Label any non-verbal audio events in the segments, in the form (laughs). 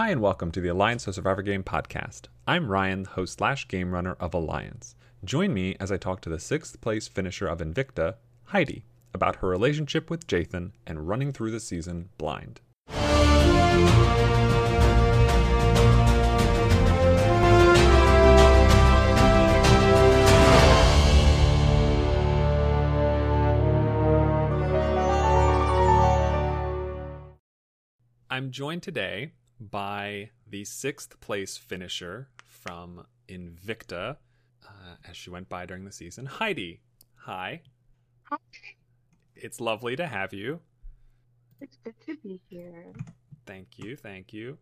Hi, and welcome to the Alliance of Survivor Game podcast. I'm Ryan, the host slash game runner of Alliance. Join me as I talk to the sixth place finisher of Invicta, Heidi, about her relationship with Jathan and running through the season blind. I'm joined today by the sixth place finisher from Invicta, uh, as she went by during the season, Heidi. Hi. Hi. It's lovely to have you. It's good to be here. Thank you. Thank you.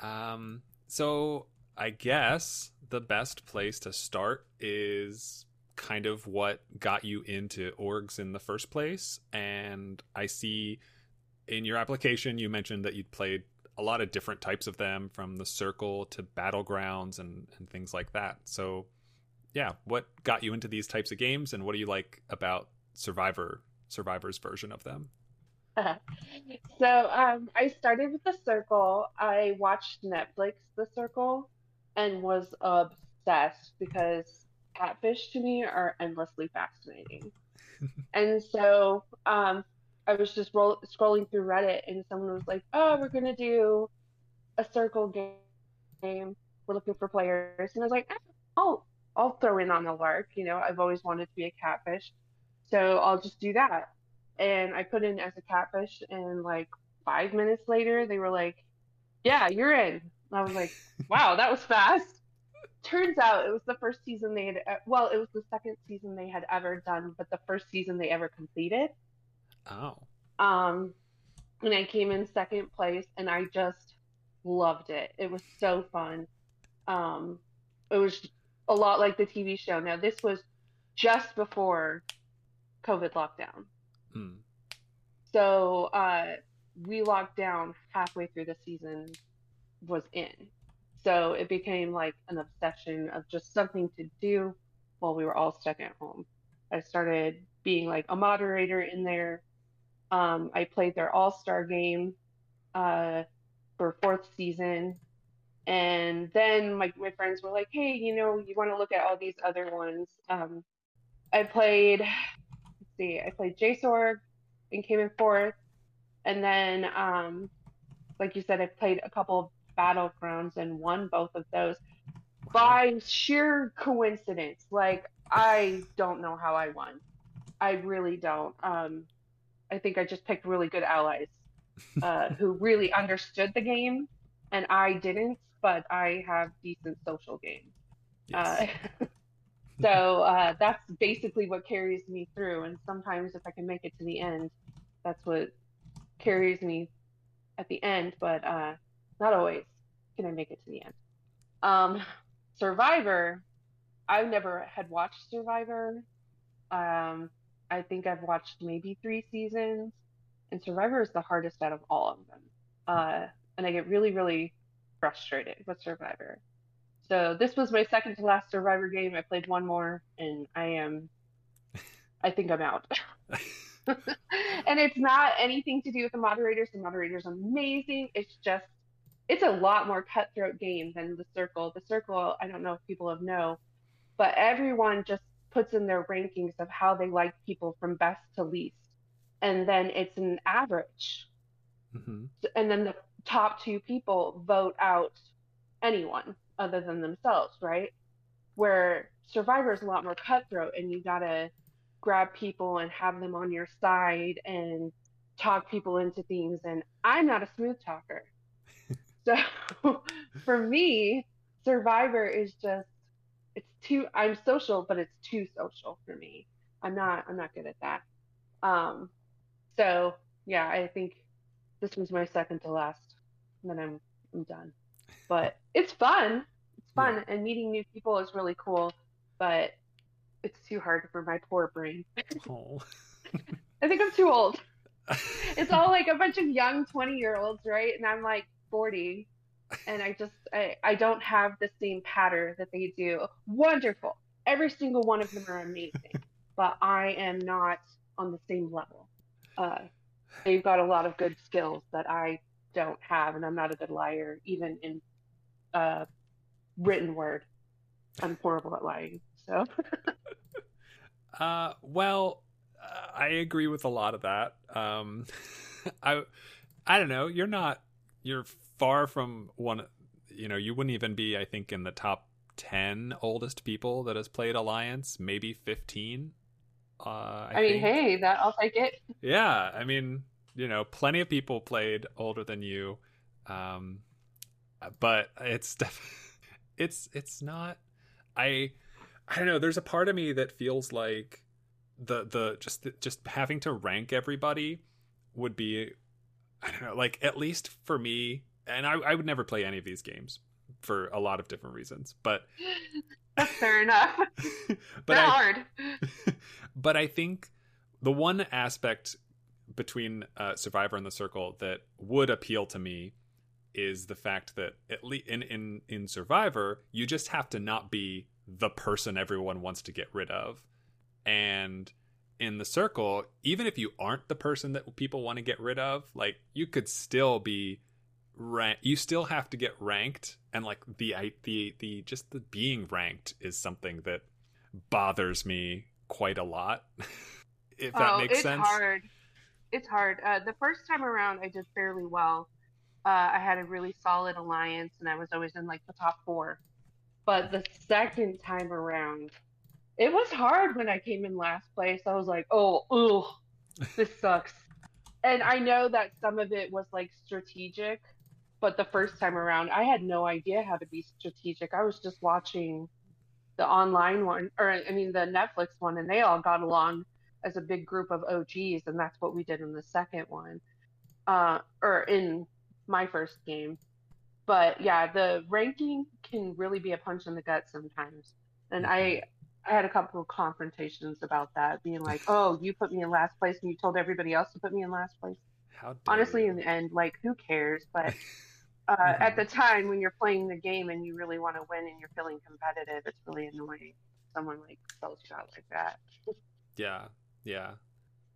Um, so I guess the best place to start is kind of what got you into orgs in the first place. And I see in your application you mentioned that you'd played a lot of different types of them from the circle to battlegrounds and, and things like that. So yeah, what got you into these types of games and what do you like about Survivor Survivor's version of them? (laughs) so um, I started with the circle. I watched Netflix The Circle and was obsessed because catfish to me are endlessly fascinating. (laughs) and so um, I was just roll, scrolling through Reddit and someone was like, "Oh, we're gonna do a circle game. We're looking for players." And I was like, ah, "I'll I'll throw in on the lark. You know, I've always wanted to be a catfish, so I'll just do that." And I put in as a catfish, and like five minutes later, they were like, "Yeah, you're in." And I was like, (laughs) "Wow, that was fast." Turns out it was the first season they had. Well, it was the second season they had ever done, but the first season they ever completed. Oh. Um, and I came in second place, and I just loved it. It was so fun. Um, it was a lot like the TV show. Now, this was just before COVID lockdown. Hmm. So uh, we locked down halfway through the season, was in. So it became like an obsession of just something to do while we were all stuck at home. I started being like a moderator in there, um, I played their All Star game uh, for fourth season, and then my my friends were like, "Hey, you know, you want to look at all these other ones?" Um, I played. Let's see, I played JSORG and came in fourth, and then, um, like you said, I played a couple of battlegrounds and won both of those by sheer coincidence. Like I don't know how I won. I really don't. Um, I think I just picked really good allies uh, (laughs) who really understood the game, and I didn't, but I have decent social game. Yes. Uh, (laughs) so uh, that's basically what carries me through. And sometimes, if I can make it to the end, that's what carries me at the end. But uh, not always can I make it to the end. Um, Survivor, I've never had watched Survivor. Um, I think I've watched maybe three seasons, and Survivor is the hardest out of all of them. Uh, and I get really, really frustrated with Survivor. So this was my second to last Survivor game. I played one more, and I am, (laughs) I think I'm out. (laughs) (laughs) and it's not anything to do with the moderators. The moderators amazing. It's just, it's a lot more cutthroat game than the Circle. The Circle, I don't know if people have know, but everyone just puts in their rankings of how they like people from best to least. And then it's an average. Mm-hmm. And then the top two people vote out anyone other than themselves, right? Where Survivor is a lot more cutthroat and you gotta grab people and have them on your side and talk people into things. And I'm not a smooth talker. (laughs) so (laughs) for me, Survivor is just it's too i'm social but it's too social for me. I'm not i'm not good at that. Um so yeah i think this was my second to last and then i'm i'm done. But it's fun. It's fun yeah. and meeting new people is really cool but it's too hard for my poor brain. Oh. (laughs) i think i'm too old. (laughs) It's all like a bunch of young 20 year olds right? And i'm like 40 and I just I, I don't have the same pattern that they do. Wonderful. Every single one of them are amazing, (laughs) but I am not on the same level. Uh, they've got a lot of good skills that I don't have, and I'm not a good liar, even in uh, written word. I'm horrible at lying. So, (laughs) uh, well, uh, I agree with a lot of that. Um, (laughs) I, I don't know. You're not. You're far from one. You know, you wouldn't even be. I think in the top ten oldest people that has played Alliance. Maybe fifteen. Uh, I, I mean, hey, that I'll take it. Yeah, I mean, you know, plenty of people played older than you, um, but it's (laughs) def- it's it's not. I I don't know. There's a part of me that feels like the the just the, just having to rank everybody would be I don't know, like at least for me, and I, I would never play any of these games for a lot of different reasons, but (laughs) That's fair enough. (laughs) but I, (laughs) hard. but I think the one aspect between uh, Survivor and the Circle that would appeal to me is the fact that at least in, in in Survivor, you just have to not be the person everyone wants to get rid of, and in the Circle, even if you aren't the person that people want to get rid of, like you could still be rank you still have to get ranked and like the the the just the being ranked is something that bothers me quite a lot (laughs) if that oh, makes it's sense hard. It's hard. Uh, the first time around, I did fairly well. Uh, I had a really solid alliance, and I was always in like the top four. But the second time around, it was hard when I came in last place. I was like, oh, ooh, this (laughs) sucks. and I know that some of it was like strategic, but the first time around, I had no idea how to be strategic. I was just watching the online one, or I mean the Netflix one, and they all got along as a big group of OGs, and that's what we did in the second one, uh, or in my first game. But yeah, the ranking can really be a punch in the gut sometimes, and I I had a couple of confrontations about that, being like, "Oh, you put me in last place, and you told everybody else to put me in last place." Honestly, you. in the end, like, who cares? But (laughs) uh, Mhm. at the time when you're playing the game and you really want to win and you're feeling competitive, it's really annoying. Someone like sells you out like that. yeah yeah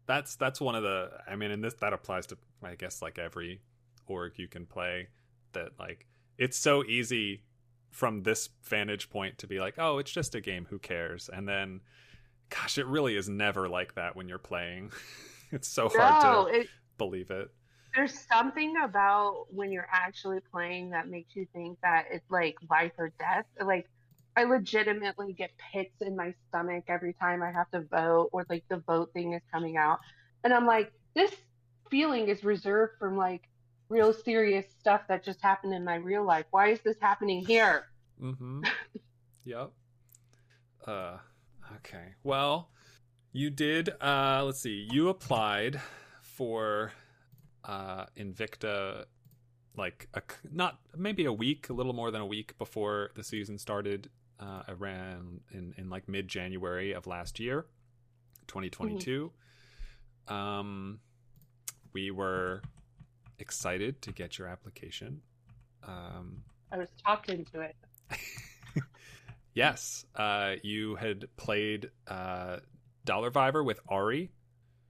that's that's one of the i mean and this that applies to i guess like every org you can play that like it's so easy from this vantage point to be like oh it's just a game who cares and then gosh it really is never like that when you're playing (laughs) it's so hard to it, believe it there's something about when you're actually playing that makes you think that it's like life or death. Like I legitimately get pits in my stomach every time I have to vote or like the vote thing is coming out. And I'm like, this feeling is reserved from like real serious stuff that just happened in my real life. Why is this happening here? Mm-hmm. (laughs) yep. Uh okay. Well, you did uh let's see. You applied for uh Invicta like a, not maybe a week, a little more than a week before the season started uh around in in like mid-January of last year, 2022. Um we were excited to get your application. Um I was talked into it. (laughs) Yes, uh, you had played uh, Dollar Viver with Ari,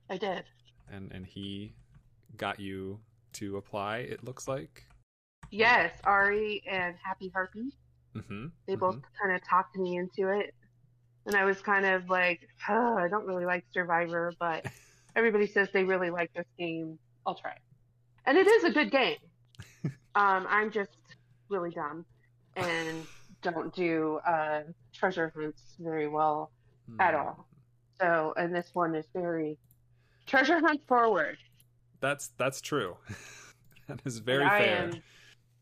I did. and and he got you to apply. It looks like. Yes, Ari and Happy Harpy. Mm-hmm. They both kind of talked me into it. And I was kind of like, oh, I don't really like Survivor, but (laughs) everybody says they really like this game. I'll try it. And it is a good game. (laughs) um, I'm just really dumb and don't do uh, treasure hunts very well Mm-hmm. at all. So, and this one is very treasure hunt forward. That's that's true. (laughs) that is very and I fair. am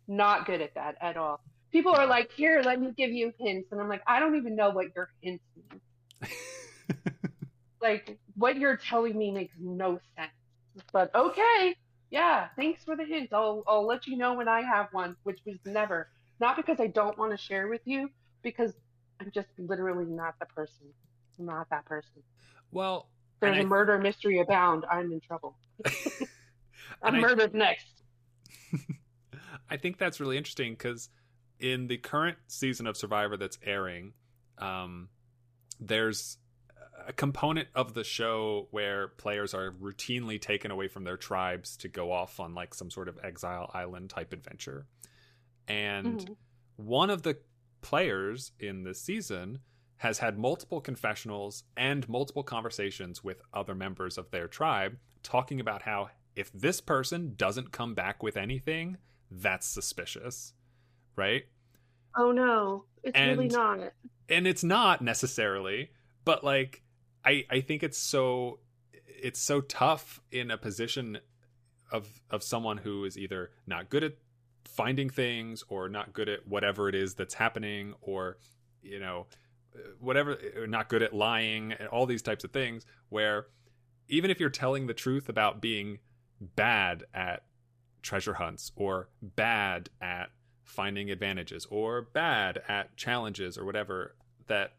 not good at that at all. People are like, here, let me give you hints. And I'm like, I don't even know what your hints mean. (laughs) like what you're telling me makes no sense. But okay, yeah, thanks for the hint. I'll I'll let you know when I have one, which was never. Not because I don't want to share with you, because I'm just literally not the person. I'm not that person. well, There's a murder mystery abound. I'm in trouble. (laughs) I'm And I- murdered next. (laughs) I think that's really interesting because in the current season of Survivor that's airing, um, there's a component of the show where players are routinely taken away from their tribes to go off on like some sort of exile island type adventure. And Mhm. one of the players in this season has had multiple confessionals and multiple conversations with other members of their tribe talking about how if this person doesn't come back with anything, that's suspicious, right? Oh no, it's really not. and it's not necessarily but like i i think it's so it's so tough in a position of of someone who is either not good at finding things or not good at whatever it is that's happening or you know whatever not good at lying and all these types of things where even if you're telling the truth about being bad at treasure hunts or bad at finding advantages or bad at challenges or whatever that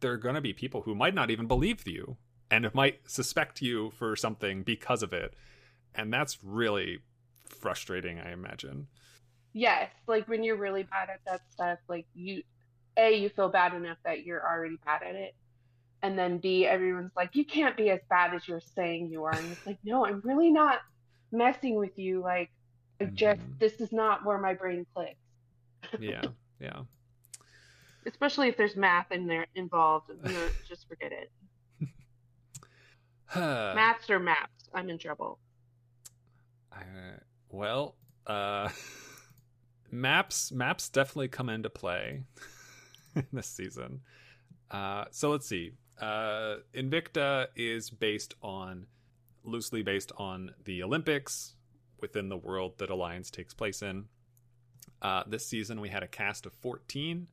there are going to be people who might not even believe you and might suspect you for something because of it and that's really frustrating i imagine Yes, like when you're really bad at that stuff, like you, A, you feel bad enough that you're already bad at it. And then B, everyone's like, you can't be as bad as you're saying you are. And it's like, no, I'm really not messing with you. Like, I just, this is not where my brain clicks. yeah yeah Especially if there's math in there involved. No, (sighs) just forget it. (sighs) Maths or maps. I'm in trouble. Uh, well, uh, (laughs) maps maps definitely come into play in (laughs) this season. Uh, so let's see. Uh, Invicta is based on loosely based on the Olympics within the world that Alliance takes place in. Uh, this season we had a cast of 14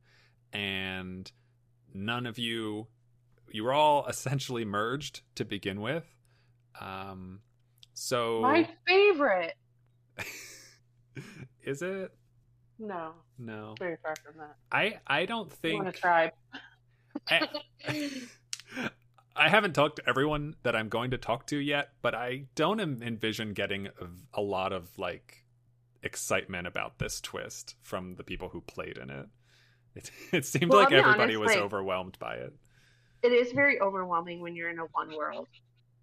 and none of you you were all (laughs) essentially merged to begin with. Um, so My favorite. (laughs) is it? No, No. very far from that. I I don't I think want to tribe. I, I haven't talked to everyone that I'm going to talk to yet, but I don't envision getting a, lot of like excitement about this twist from the people who played in it. It, (laughs) it seemed Well, like everybody honest, was like- overwhelmed by it. it is very overwhelming when you're in a one world.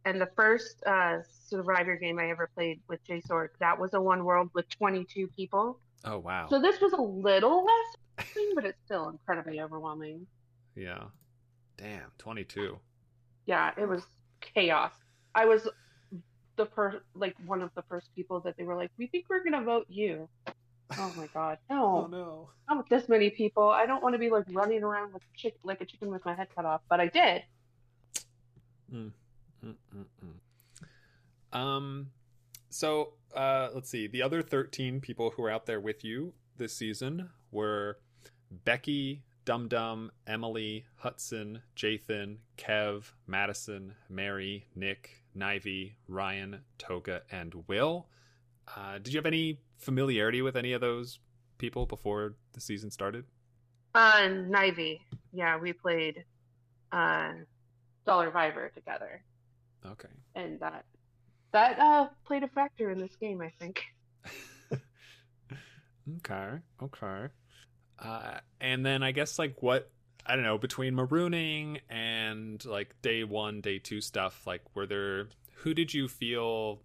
And the first uh, Survivor game I ever played with Jay Sorg, that was a one world with 22 people. Oh wow. So this was a little less, but it's still incredibly overwhelming. yeah. Damn, 22. Yeah, it was chaos. I was the first, like one of the first people that they were like, "We think we're gonna vote you." Oh my god, no! (laughs) no. Not with this many people. I don't want to be like running around with chick like a chicken with my head cut off, but I did. Mm-mm-mm. Um, so uh, let's see. The other thirteen people who were out there with you this season were Becky, Dum Dum, Emily, Hudson, Jathan, Kev, Madison, Mary, Nick, Nivy, Ryan, Toga, and Will. Uh, did you have any familiarity with any of those people before the season started? Uh, Nivy. Yeah, we played uh, Dollar Viver together, Okay. and that that uh, played a factor in this game, I think. (laughs) Okay. Okay. Uh, and then I guess like what I don't know between marooning and like day one, day two stuff. Like, were there who did you feel?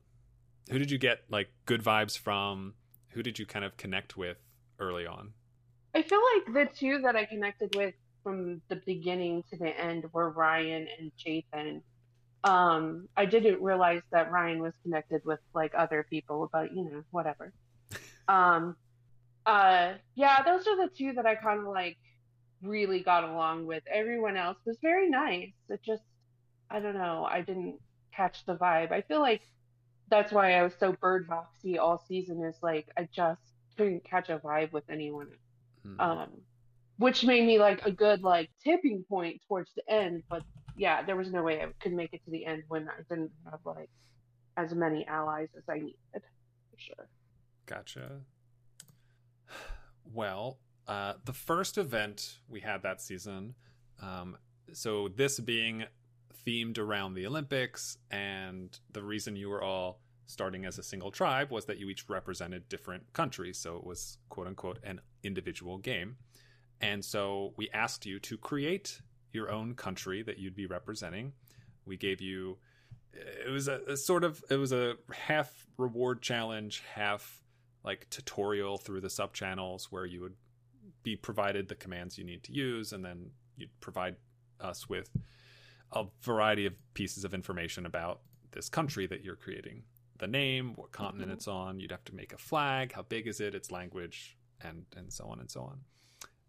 Who did you get like good vibes from? Who did you kind of connect with early on? I feel like the two that I connected with from the beginning to the end were Ryan and Jathan. Um, I didn't realize that Ryan was connected with like other people, but you know, whatever. (laughs) Um, uh, yeah, those are the two that I kind of like really got along with. Everyone else was very nice. It just, I don't know, I didn't catch the vibe. I feel like that's why I was so bird boxy all season. Is like I just couldn't catch a vibe with anyone Hmm. um, which made me like a good like tipping point towards the end. But yeah, there was no way I could make it to the end when I didn't have like as many allies as I needed. For sure. Gotcha. Well, uh, the first event we had that season, um, so this being themed around the Olympics, and the reason you were all starting as a single tribe was that you each represented different countries. So it was quote unquote an individual game. And so we asked you to create your own country that you'd be representing. We gave you it was a, a sort of it was a half reward challenge, half like tutorial through the sub channels where you would be provided the commands you need to use, and then you'd provide us with a variety of pieces of information about this country that you're creating the name, what continent Mhm. it's on. You'd have to make a flag. How big is it? Its language, and and so on and so on.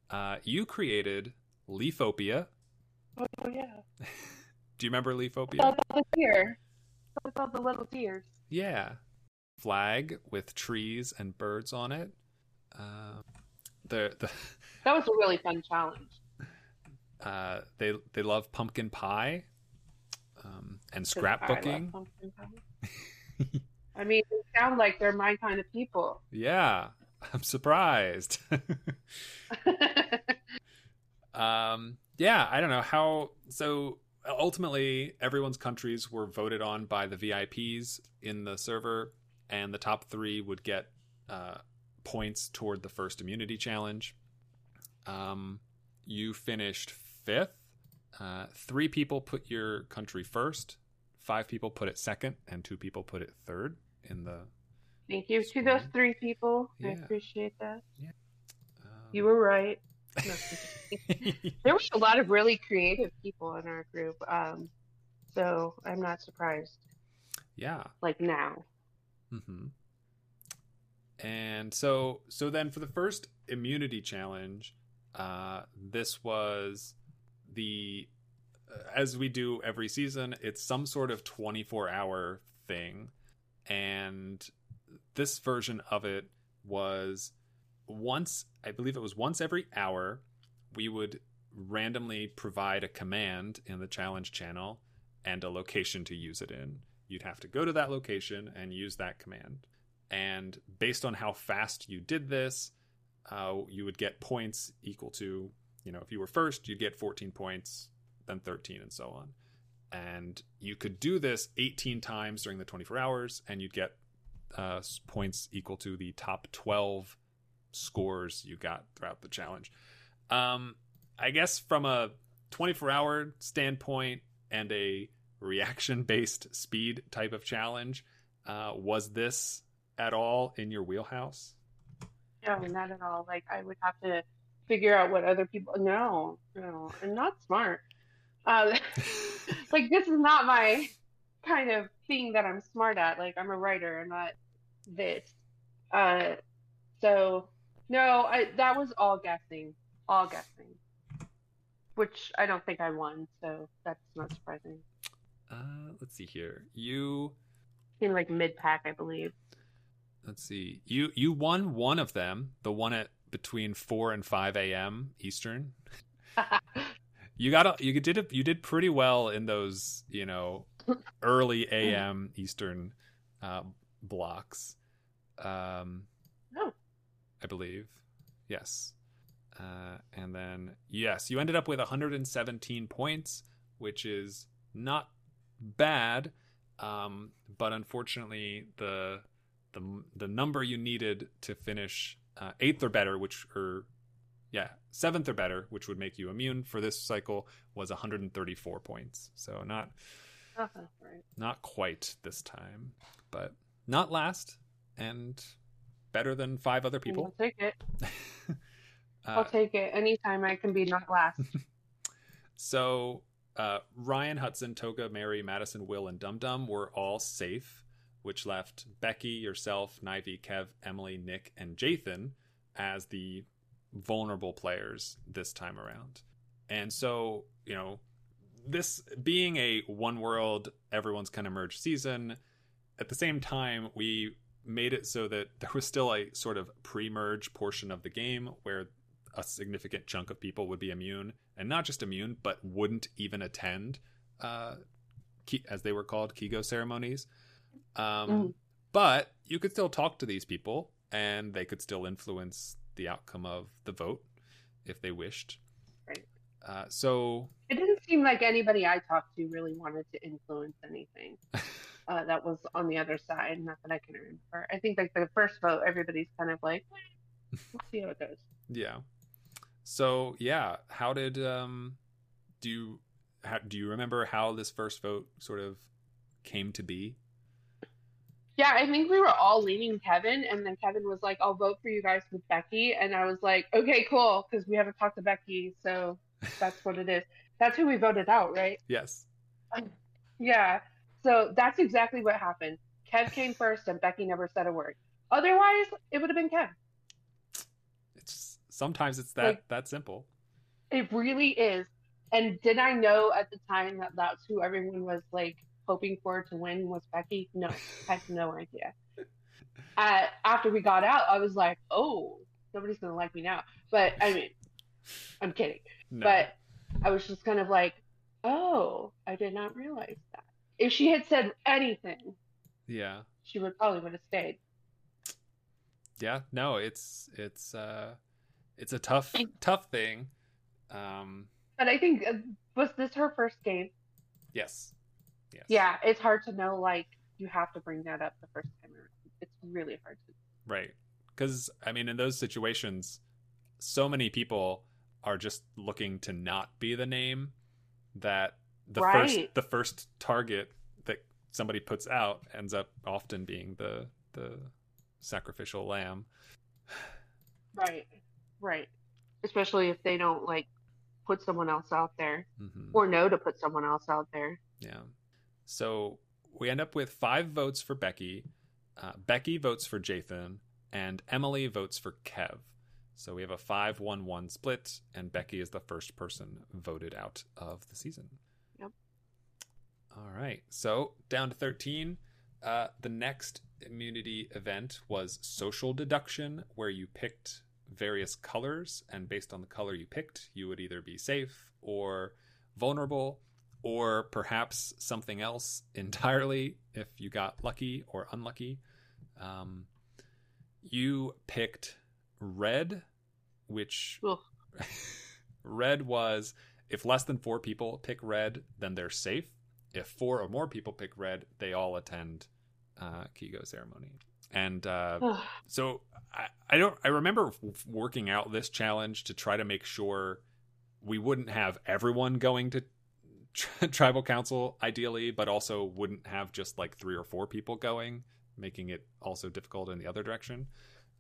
Uh, you created Leafopia. Oh yeah. (laughs) Do you remember Leafopia? All the deer. All the little deers. Yeah. Flag with trees and birds on it. Uh, the the (laughs) That was a really fun challenge. uh, they they love pumpkin pie, um, and I scrapbooking. pie. I mean, they sound like they're my kind of people. Yeah, (laughs) I'm surprised. (laughs) um, yeah, I don't know how. So ultimately, everyone's countries were voted on by the VIPs in the server, and the top three would get uh, points toward the first immunity challenge. Um, you finished fifth. Uh, three people put your country first. Five people put it second, and two people put it third in the. Thank you to those three people. I appreciate that. Um, You were right. (laughs) (laughs) There was a lot of really creative people in our group. Um, so I'm not surprised. yeah. Like now. Hmm And so, so then for the first immunity challenge, uh, this was the uh, as we do every season. It's some sort of twenty four hour thing, and this version of it was once I believe it was once every hour we would randomly provide a command in the challenge channel and a location to use it in. You'd have to go to that location and use that command. And based on how fast you did this, uh, you would get points equal to, you know, if you were first, you'd get 14 points, then 13, and so on. And you could do this 18 times during the 24 hours, and you'd get uh, points equal to the top 12 scores you got throughout the challenge. Um, I guess from a 24 hour standpoint and a reaction based speed type of challenge, uh, was this at all in your wheelhouse? No, not at all. Like I would have to figure out what other people. No, no, I'm not smart. Uh, (laughs) like this is not my kind of thing that I'm smart at. Like I'm a writer. I'm not this. Uh, so no, I that was all guessing, all guessing. Which I don't think I won, so that's not surprising. Uh, let's see here. You In like mid pack, I believe. let's see. You you won one of them, the one at between four and five a.m. Eastern. (laughs) You got a, you did a, you did pretty well in those you know early a.m. (laughs) Eastern uh, blocks. Um, Oh. I believe, yes. Uh, and then yes, you ended up with 117 points, which is not bad. Um, but unfortunately, the the the number you needed to finish uh, eighth or better, which or yeah, seventh or better, which would make you immune for this cycle, was 134 points. So not Uh-huh, right. not quite this time, but not last and better than five other people. I'll take it. Uh, (laughs) I'll take it. Anytime I can be not last. (laughs) So uh, Ryan, Hudson, Toga, Mary, Madison, Will, and Dum Dum were all safe, which left Becky, yourself, Nivy, Kev, Emily, Nick, and Jathan as the vulnerable players this time around. And so, you know, this being a one world, everyone's kind of merged season, at the same time, we made it so that there was still a sort of pre merge portion of the game where a significant chunk of people would be immune and not just immune but wouldn't even attend uh as they were called kigo ceremonies um Mm. but you could still talk to these people and they could still influence the outcome of the vote if they wished Right. uh so It didn't seem like anybody I talked to really wanted to influence anything. (laughs) Uh, that was on the other side, not that I can remember. I think like the first vote, everybody's kind of like, "Eh, we'll see how it goes. yeah so yeah how did um do you how, do you remember how this first vote sort of came to be? Yeah, I think we were all leaning Kevin, and then Kevin was like, "I'll vote for you guys with Becky," and I was like, "Okay, cool," because we haven't talked to Becky, so (laughs) that's what it is. That's who we voted out, right? Yes. Yeah. So that's exactly what happened. Kev came first, and Becky never said a word. Otherwise, it would have been Kev. Sometimes it's that Like- that simple. It really is. And did I know at the time that that's who everyone was like hoping for to win was Becky? No, I had no idea. (laughs) Uh, after we got out, I was like, oh, nobody's gonna like me now. But I mean, I'm kidding. No. But I was just kind of like, oh, I did not realize that. If she had said anything, yeah. she would probably would have stayed. Yeah. No, it's it's uh it's a tough tough thing. Um But I think uh, was this her first game? yes. Yes. Yeah, it's hard to know. Like you have to bring that up the first time around. It's really hard to. Right. Cuz I mean in those situations so many people are just looking to not be the name that the first the first target that somebody puts out ends up often being the the sacrificial lamb. (sighs) Right, right. Especially if they don't like put someone else out there Mhm. or know to put someone else out there. Yeah. So we end up with five votes for Becky. Uh, Becky votes for Jathan, and Emily votes for Kev. So we have a 5 1 1 split, and Becky is the first person voted out of the season. Yep. All right. So down to 13. Uh, the next immunity event was social deduction, where you picked various colors, and based on the color you picked, you would either be safe or vulnerable, or perhaps something else (laughs) entirely if you got lucky or unlucky. Um, you picked red, which (laughs) red was if less than four people pick red, then they're safe. If four or more people pick red, they all attend uh, Kigo ceremony. And uh, so I, I don't I remember working out this challenge to try to make sure we wouldn't have everyone going to tri- (laughs) tribal council ideally, but also wouldn't have just like three or four people going, making it also difficult in the other direction.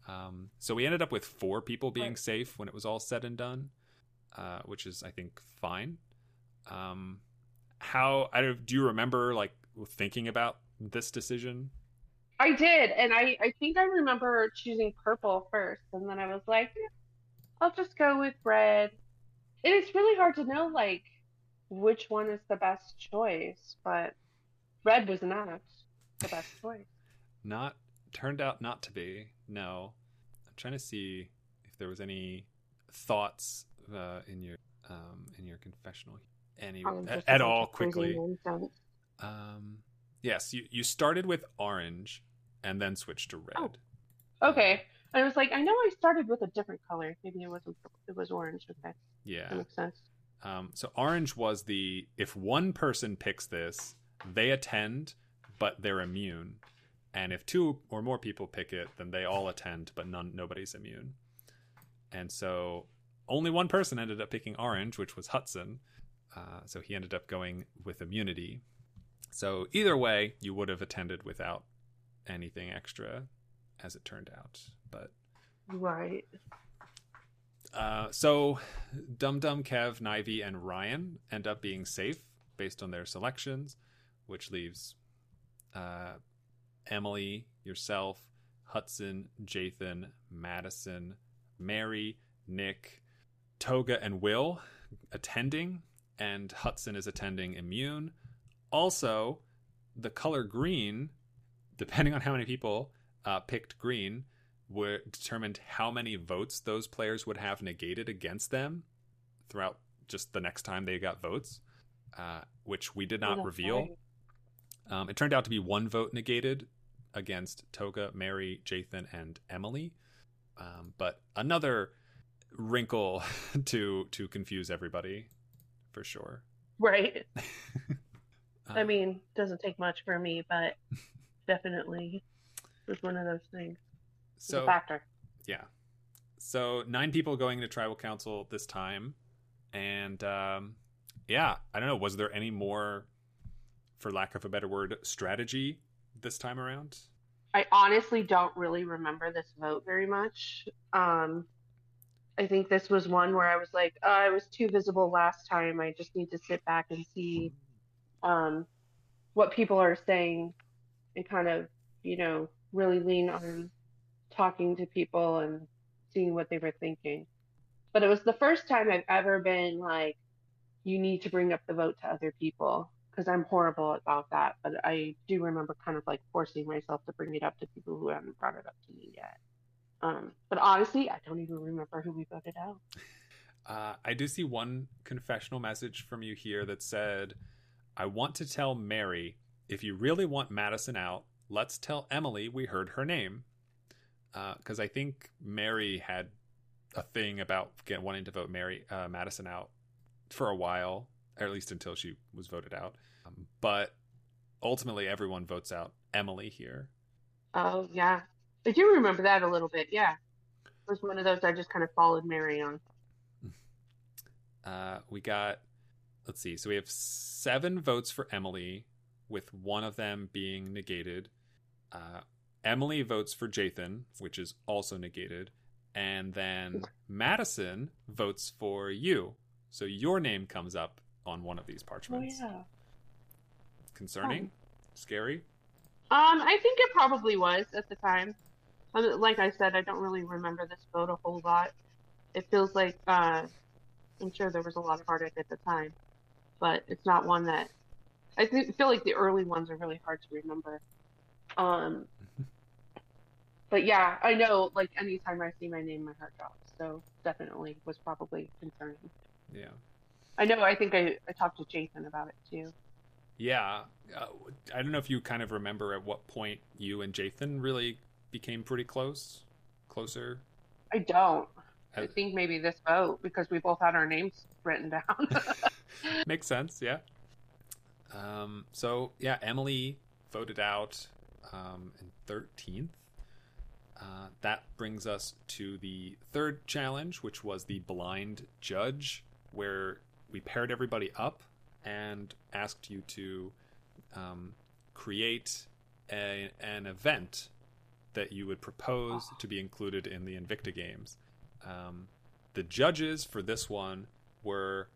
Um, so we ended up with four people being Right. safe when it was all said and done, uh, which is I think fine. Um, how I don't, do you remember like thinking about this decision? I did, and I I think I remember choosing purple first, and then I was like, "Eh, I'll just go with red. And it's really hard to know like which one is the best choice, but red was not the best choice. Not turned out not to be. No, I'm trying to see if there was any thoughts uh, in your um, in your confessional any at, at all quickly. Um, yes, you you started with orange and then switch to red. Oh. Okay. I was like, I know I started with a different color. Maybe it wasn't. It was orange. Okay. That Yeah. makes sense. Um, so orange was the if one person picks this, they attend, but they're immune, and if two or more people pick it, then they all attend, but none nobody's immune. And so only one person ended up picking orange, which was Hudson. Uh, so he ended up going with immunity. So either way, you would have attended without anything extra, as it turned out. But Right. uh, so, Dum Dum, Kev, Nivy, and Ryan end up being safe based on their selections, which leaves uh, Emily, yourself, Hudson, Jathan, Madison, Mary, Nick, Toga, and Will attending, and Hudson is attending immune. Also, the color green, depending on how many people uh, picked green, were determined how many votes those players would have negated against them throughout just the next time they got votes, uh, which we did not that's reveal. Um, it turned out to be one vote negated against Toga, Mary, Jathan, and Emily. Um, but another wrinkle (laughs) to to confuse everybody, for sure. Right. (laughs) I Um, mean, doesn't take much for me, but (laughs) definitely was one of those things. So factor. Yeah. So nine people going to tribal council this time, and um, yeah, I don't know. Was there any more, for lack of a better word, strategy this time around? I honestly don't really remember this vote very much. Um, I think this was one where I was like, oh, I was too visible last time. I just need to sit back and see um, what people are saying and kind of, you know, really lean on talking to people and seeing what they were thinking. But it was the first time I've ever been like, you need to bring up the vote to other people because I'm horrible about that. But I do remember kind of like forcing myself to bring it up to people who haven't brought it up to me yet. Um, but honestly, I don't even remember who we voted out. Uh, I do see one confessional message from you here that said, I want to tell Mary, if you really want Madison out, let's tell Emily we heard her name. Because uh, I think Mary had a thing about get, wanting to vote Mary uh, Madison out for a while, or at least until she was voted out. Um, but ultimately, everyone votes out Emily here. Oh yeah, I do remember that a little bit. Yeah, it was one of those I just kind of followed Mary on. Uh, we got, let's see, so we have seven votes for Emily, with one of them being negated. Uh, Emily votes for Jathan, which is also negated, and then Madison votes for you. So your name comes up on one of these parchments. Oh yeah. Concerning, scary. Um, I think it probably was at the time like I said, I don't really remember this vote a whole lot. It feels like uh, I'm sure there was a lot of heartache at the time, but it's not one that I feel like the early ones are really hard to remember. Um, but yeah, I know like anytime I see my name, my heart drops. So definitely was probably concerning. Yeah. I know. I think I, I talked to Jathan about it too. Yeah. Uh, I don't know if you kind of remember at what point you and Jathan really became pretty close, closer? I don't. I think maybe this vote because we both had our names written down. (laughs) Makes sense, yeah. Um, so yeah, Emily voted out um, in thirteenth. Uh, that brings us to the third challenge, which was the blind judge, where we paired everybody up and asked you to um, create a, an event that you would propose to be included in the Invicta games. Um, the judges for this one were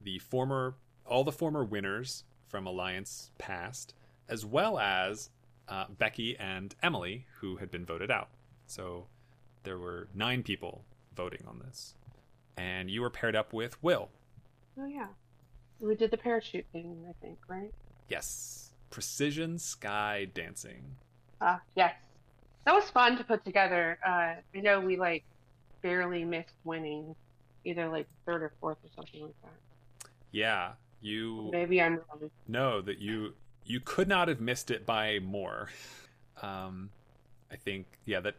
the former, all the former winners from Alliance Past, as well as uh, Becky and Emily, who had been voted out. So there were nine people voting on this, and you were paired up with Will. Oh yeah, we did the parachute thing, I think, right? Yes, precision sky dancing. Ah, uh, yes that was fun to put together. Uh, I know we like barely missed winning, either like third or fourth or something like that. Yeah, you. Maybe I'm wrong. No, that you you could not have missed it by more. Um, I think yeah, the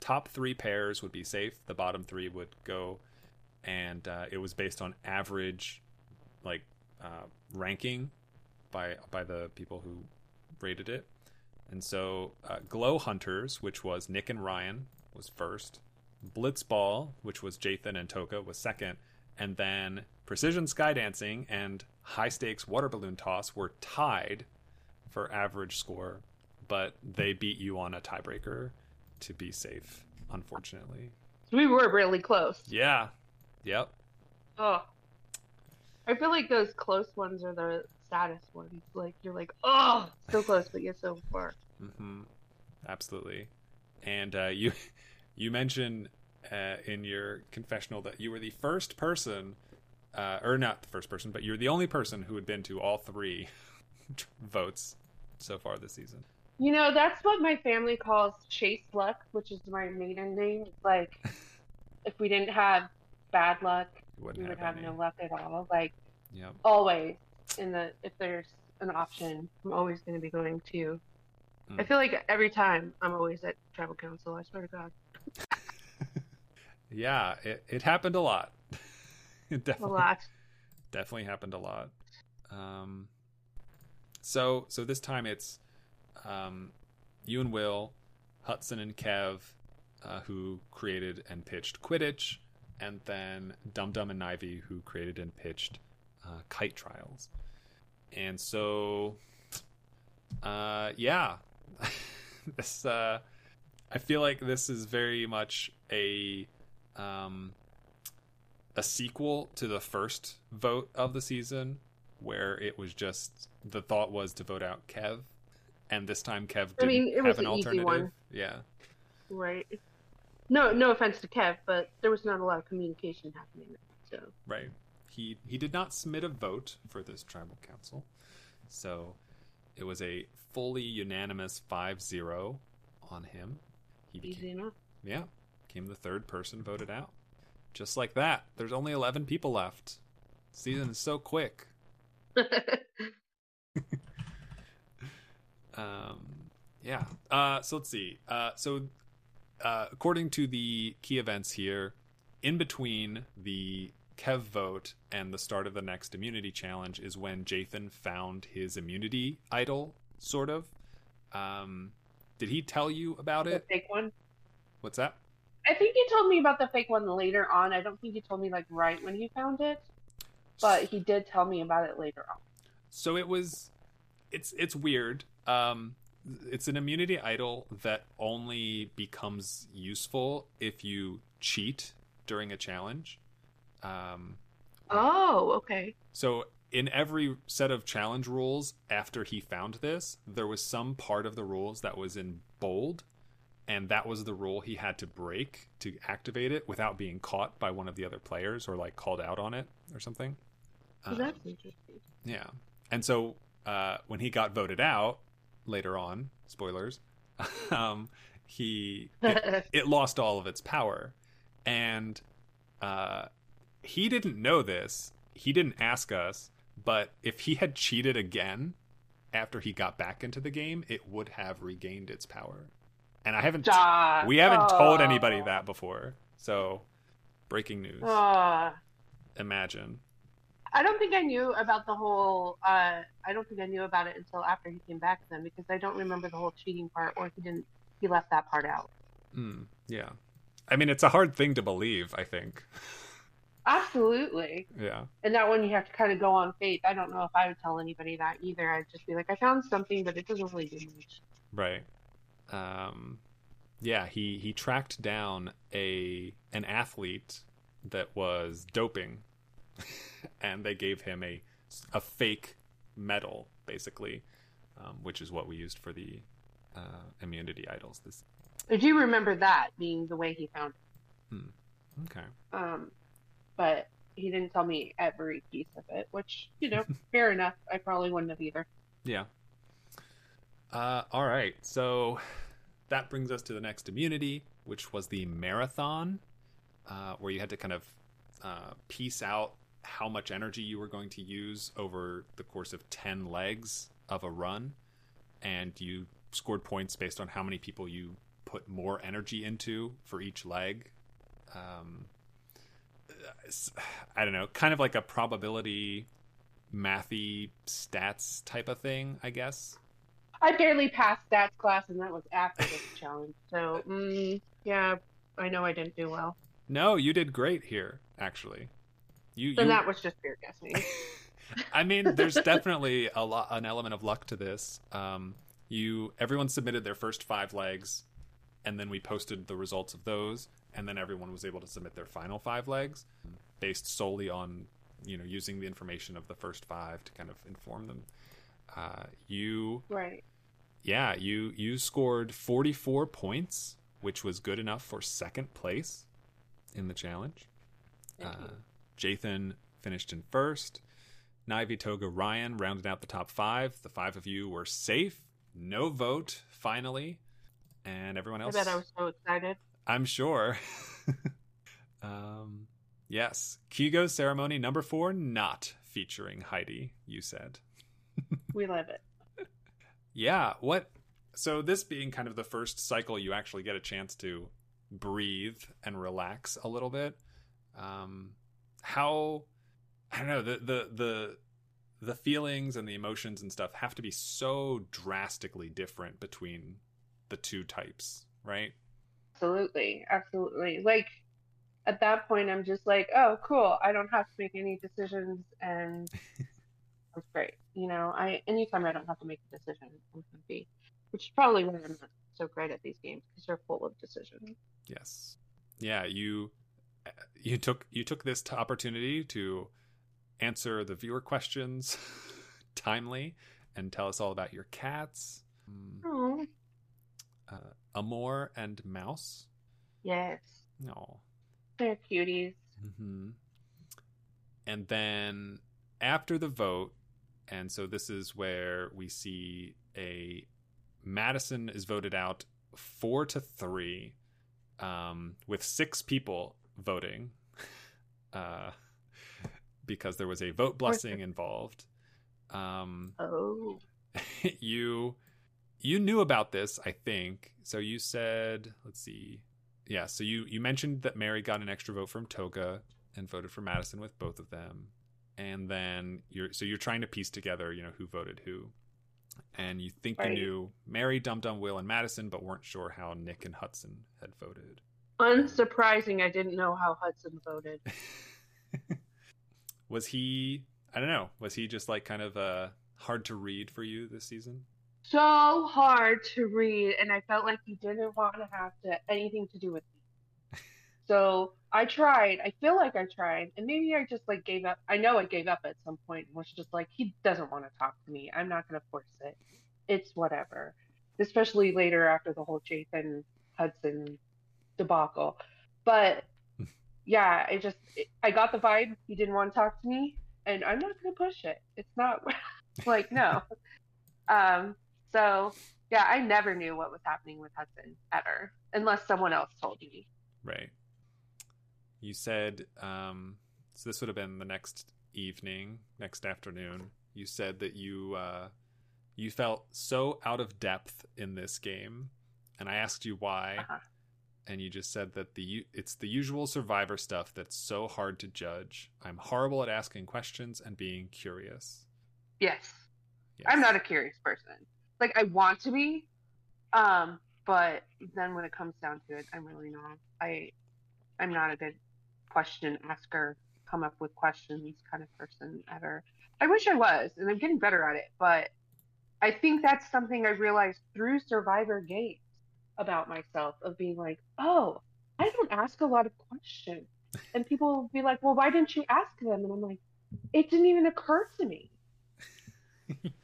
top three pairs would be safe. The bottom three would go, and uh, it was based on average, like uh, ranking by by the people who rated it. And so uh, Glow Hunters, which was Nick and Ryan, was first. Blitzball, which was Jathan and Toga, was second. And then Precision Skydancing and High Stakes Water Balloon Toss were tied for average score, but they beat you on a tiebreaker to be safe, unfortunately. We were really close. Yeah. Yep. Oh. I feel like those close ones are the saddest ones. Like you're like, oh, so close, but yet so far. Mm-hmm. Absolutely. And uh, you (laughs) you mentioned uh, in your confessional that you were the first person, uh, or not the first person, but you're the only person who had been to all three (laughs) votes so far this season. You know, that's what my family calls Chase Luck, which is my maiden name. Like, (laughs) if we didn't have bad luck, we would have, have no luck at all. Like, yep. always in the if there's an option, I'm always going to be going to. Mm. I feel like every time I'm always at tribal council. I swear to God. (laughs) yeah, it, it happened a lot. (laughs) it definitely, a lot. Definitely happened a lot. Um, so so this time it's um, you and Will, Hudson and Kev, uh, who created and pitched Quidditch, and then Dum Dum and Nivy, who created and pitched uh, kite trials. And so, uh, yeah, (laughs) this uh, I feel like this is very much a um, a sequel to the first vote of the season, where it was just the thought was to vote out Kev, and this time Kev didn't I mean, it was have an an easy alternative. one. Yeah, Right. No, no offense to Kev, but there was not a lot of communication happening. So right. He he did not submit a vote for this tribal council, so it was a fully unanimous 5-0 on him. He became easy enough. yeah became the third person voted out. Just like that. There's only 11 people left. Season is so quick. (laughs) Um, yeah. Uh, so let's see. Uh, so, uh, according to the key events here, in between the Kev vote and the start of the next immunity challenge is when Jathan found his immunity idol, sort of. Um, did he tell you about the it? fake one. What's that? I think he told me about the fake one later on. I don't think he told me like right when he found it, but he did tell me about it later on. So it was it's it's weird. Um it's an immunity idol that only becomes useful if you cheat during a challenge. Um Oh, okay. so in every set of challenge rules after he found this, there was some part of the rules that was in bold and that was the rule he had to break to activate it without being caught by one of the other players or like called out on it or something. So Um, that's interesting. yeah. And so uh, when he got voted out later on, spoilers, (laughs) um, he it, (laughs) it lost all of its power, and uh, he didn't know this. He didn't ask us, but if he had cheated again after he got back into the game, it would have regained its power. And I haven't Duh. we haven't told anybody Oh. that before. So breaking news. Uh, Imagine. I don't think I knew about the whole. Uh, I don't think I knew about it until after he came back then, because I don't remember the whole cheating part, or he didn't. He left that part out. Mm, yeah. I mean, it's a hard thing to believe, I think. (laughs) Absolutely. Yeah. And that one you have to kind of go on faith. I don't know if I would tell anybody that either. I'd just be like, I found something, but it doesn't really do much. Right. Um yeah, he he tracked down a an athlete that was doping (laughs) and they gave him a a fake medal basically, um, which is what we used for the uh, immunity idols this I do remember that being the way he found Okay. it. Um, but he didn't tell me every piece of it, which, you know, (laughs) fair enough. I probably wouldn't have either. Yeah. Uh, all right. So that brings us to the next immunity, which was the marathon, uh, where you had to kind of uh, piece out how much energy you were going to use over the course of 10 legs of a run. And you scored points based on how many people you put more energy into for each leg. Um, I don't know, kind of like a probability mathy stats type of thing, I guess. I barely passed stats class, and that was after this challenge. So, mm, yeah, I know I didn't do well. No, you did great here, actually. You, And you that was just pure guessing. (laughs) I mean, there's definitely a lot, an element of luck to this. Um, you, everyone submitted their first five legs, and then we posted the results of those, and then everyone was able to submit their final five legs, based solely on, you know, using the information of the first five to kind of inform them. Uh, you right. Yeah, you you scored 44 points, which was good enough for second place in the challenge. Thank you. Uh, Jathan finished in first. Nivy Toga Ryan rounded out the top five. The five of you were safe. No vote, finally. And everyone else. I bet I was so excited. I'm sure. (laughs) um, yes. Kygo's ceremony number four, not featuring Heidi, you said. (laughs) We love it. Yeah, what so this being kind of the first cycle you actually get a chance to breathe and relax a little bit. Um how I don't know, the the the the feelings and the emotions and stuff have to be so drastically different between the two types, right? Absolutely. Absolutely. Like, at that point, I'm just like, oh, cool. I don't have to make any decisions, and (laughs) that's great. You know, I anytime I don't have to make a decision, I'm happy. Which is probably why I'm not so great at these games because they're full of decisions. Yes. Yeah, you you took you took this t- opportunity to answer the viewer questions (laughs) timely and tell us all about your cats. Oh, Uh, Amor and Mouse. yes, No. they're cuties. hmm And then after the vote, and so this is where we see a Madison is voted out four to three, um, with six people voting, (laughs) uh, because there was a vote blessing involved. Um, Oh, (laughs) you you knew about this, I think. So you said, let's see. Yeah, so you you mentioned that Mary got an extra vote from Toga and voted for Madison with both of them. And then you're so you're trying to piece together, you know, who voted who. And you think Right. you knew Mary, Dum Dum, Will, and Madison, but weren't sure how Nick and Hudson had voted. unsurprising. I didn't know how Hudson voted. (laughs) was he I don't know, was he just like kind of uh hard to read for you this season? So hard to read, and I felt like he didn't want to have to anything to do with. So I tried. I feel like I tried, and maybe I just like gave up. I know I gave up at some point. and Was just like he doesn't want to talk to me. I'm not going to force it. It's whatever. Especially later after the whole Jathan Hudson debacle. But yeah, I just I got the vibe he didn't want to talk to me, and I'm not going to push it. It's not (laughs) like no. Um. So yeah, I never knew what was happening with Hudson ever, unless someone else told me. Right. You said, um, so this would have been the next evening, next afternoon. You said that you uh, you felt so out of depth in this game, and I asked you why, Uh-huh. and you just said that the it's the usual Survivor stuff that's so hard to judge. I'm horrible at asking questions and being curious. Yes. Yes. I'm not a curious person. Like I want to be, um, but then when it comes down to it, I'm really not. I, I'm not a good question asker, come up with questions kind of person ever. I wish I was, and I'm getting better at it. But I think that's something I realized through Survivor games about myself of being like, oh, I don't ask a lot of questions, and people will be like, well, why didn't you ask them? And I'm like, it didn't even occur to me. (laughs)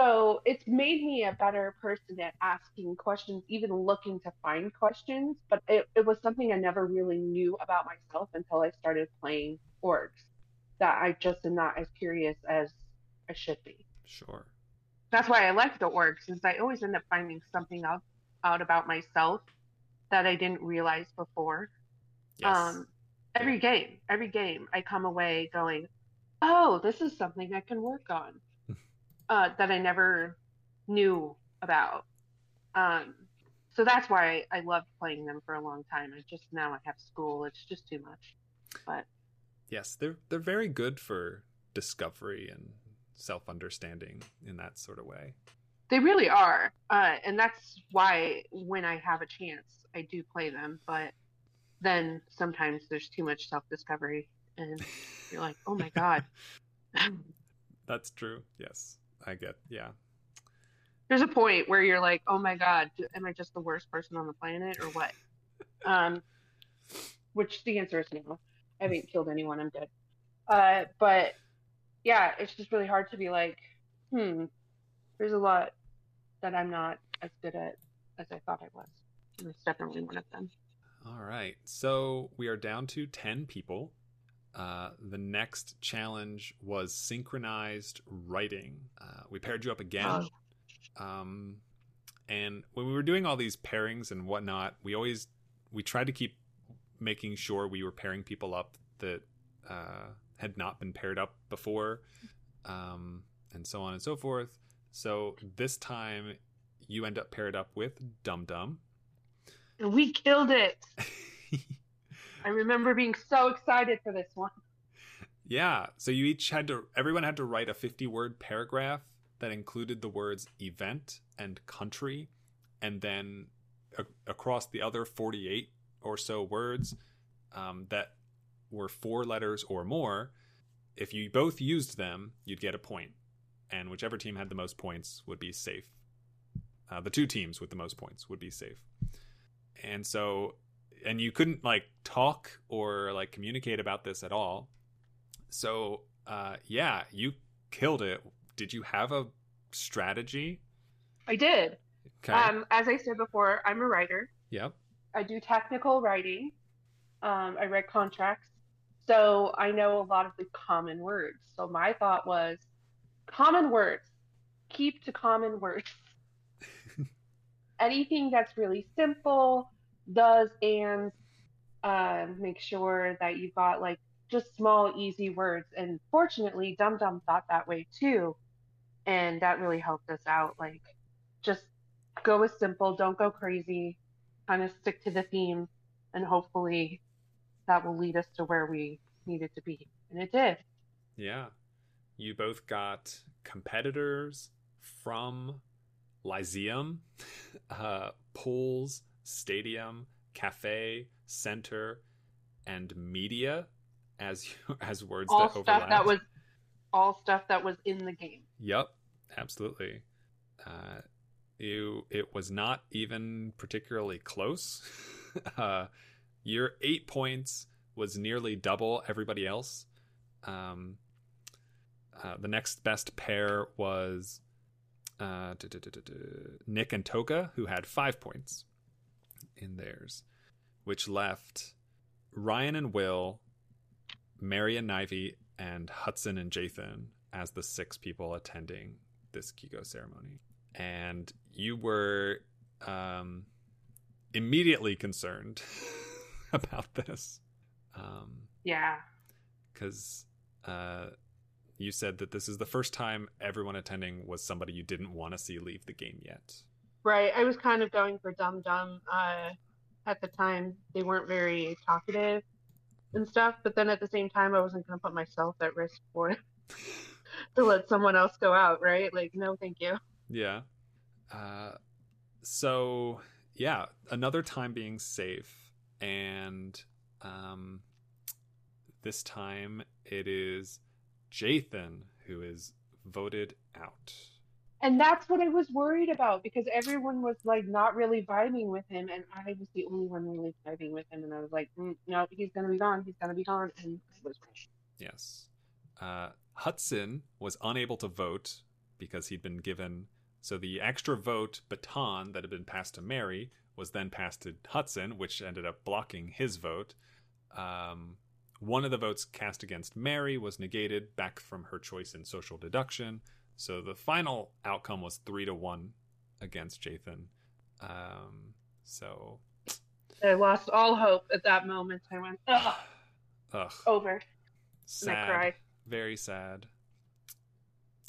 So it's made me a better person at asking questions, even looking to find questions. But it, it was something I never really knew about myself until I started playing orgs. That I just am not as curious as I should be. Sure. That's why I like the orgs, is I always end up finding something out, out about myself that I didn't realize before. Yes. Um, every game, every game, I come away going, "Oh, this is something I can work on," uh, that I never knew about. Um, so that's why I loved playing them for a long time. It's just now I have school; it's just too much. But yes, they're they're very good for discovery and self understanding in that sort of way. they really are, uh, and that's why when I have a chance, I do play them. But then sometimes there's too much self discovery, and you're like, "Oh my god." (laughs) That's true. Yes, I get. Yeah. there's a point where you're like, oh my god, am I just the worst person on the planet or what? (laughs) Um, which the answer is no. I haven't killed anyone. I'm good. Uh, but yeah, it's just really hard to be like, hmm, there's a lot that I'm not as good at as I thought I was. And it's definitely one of them. All right. So we are down to 10 people. Uh, the next challenge was synchronized writing. Uh, we paired you up again. Um, and when we were doing all these pairings and whatnot, we always we tried to keep making sure we were pairing people up that uh, had not been paired up before, um, and so on and so forth. So this time, you end up paired up with Dum Dum. We killed it. (laughs) I remember being so excited for this one. Yeah. So you each had to, everyone had to write a 50 word paragraph that included the words event and country. And then a- across the other 48 or so words, um, that were four letters or more. If you both used them, you'd get a point, and whichever team had the most points would be safe. Uh, the two teams with the most points would be safe. And so, and you couldn't like talk or like communicate about this at all. So, uh, yeah, you killed it. Did you have a strategy? I did. Okay. Um, as I said before, I'm a writer. yep. I do technical writing. Um, I read contracts. So I know a lot of the common words. So my thought was common words, keep to common words. (laughs) Anything that's really simple, does, and uh, make sure that you've got like just small, easy words. And fortunately, Dum Dum thought that way too. And that really helped us out. Like, just go with simple, don't go crazy, kind of stick to the theme, and hopefully that will lead us to where we needed to be. And it did. Yeah. You both got competitors from Lyceum, (laughs) uh, pools, stadium, cafe, center, and media as (laughs) as words All that stuff overlap. that was all stuff that was in the game. Yep, absolutely. Uh, you it was not even particularly close. (laughs) uh, your eight points was nearly double everybody else. Um, uh, the next best pair was uh, Nick and Toga, who had five points in theirs, which left Ryan and Will, Mary and Nivy, and Hudson and Jathan as the six people attending this Kigo ceremony. And you were um, immediately concerned (laughs) about this. Um, Yeah. because uh, you said that this is the first time everyone attending was somebody you didn't want to see leave the game yet. Right. I was kind of going for Dum Dum. Uh, at the time, they weren't very talkative and stuff. But then at the same time, I wasn't going to put myself at risk for it (laughs) to let someone else go out. Right. Like, no, thank you. Yeah. Uh, so yeah, another time being safe, and um, this time it is Jathan who is voted out. And that's what I was worried about because everyone was like not really vibing with him, and I was the only one really vibing with him. And I was like, mm, no, he's gonna be gone. He's gonna be gone. And was. Yes. Uh, Hudson was unable to vote because he'd been given. So the extra vote baton that had been passed to Mary was then passed to Hudson, which ended up blocking his vote. Um, one of the votes cast against Mary was negated back from her choice in social deduction. So the final outcome was three to one against Jathan. Um, so, I lost all hope at that moment. I went, ugh, (sighs) ugh, over. And sad. I cried. very sad.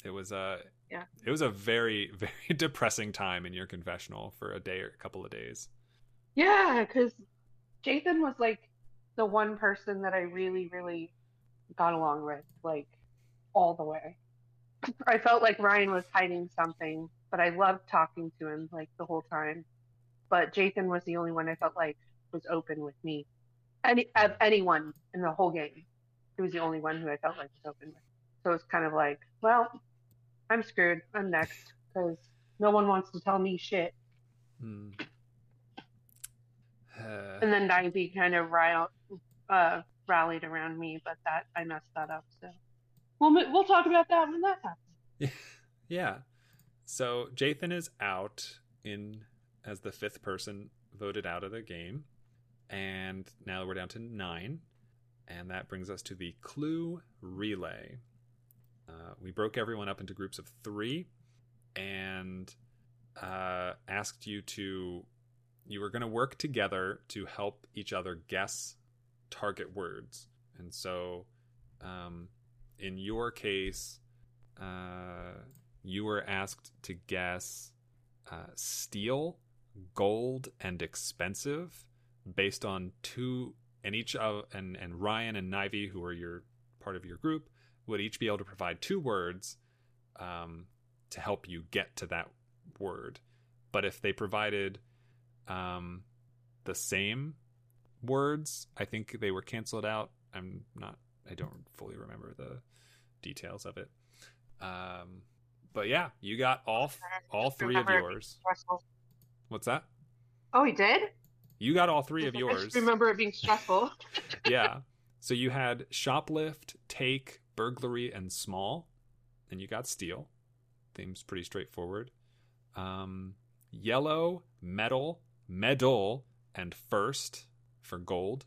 It was a Yeah. It was a very (laughs) very depressing time in your confessional for a day or a couple of days. Yeah, because Jathan was like the one person that I really, really got along with, like all the way. I felt like Ryan was hiding something, but I loved talking to him like the whole time. But Jathan was the only one I felt like was open with me. Any of anyone in the whole game, he was the only one who I felt like was open with. So it's kind of like, well, I'm screwed. I'm next because no one wants to tell me shit. Hmm. Uh, (sighs) and then Nivy kind of riled, uh, rallied around me, but that I messed that up. So we'll we'll talk about that when that happens. (laughs) yeah. So Jathan is out in as the fifth person voted out of the game, and now we're down to nine, and that brings us to the clue relay. Uh, we broke everyone up into groups of three, and uh, asked you to you were going to work together to help each other guess target words, and so um, in your case. Uh, you were asked to guess uh, steel, gold, and expensive based on two, and each of and and Ryan and Nivy, who are your part of your group, would each be able to provide two words um, to help you get to that word. But if they provided um, the same words. I think they were canceled out. I'm not. I don't fully remember the details of it. Um, but yeah, you got all all three of yours. What's that? Oh, he did. You got all three of (laughs) yours. remember it being stressful. (laughs) yeah. So you had shoplift, take, burglary, and small, and you got steal. Seems pretty straightforward. Um, yellow, metal, medal, and first for gold,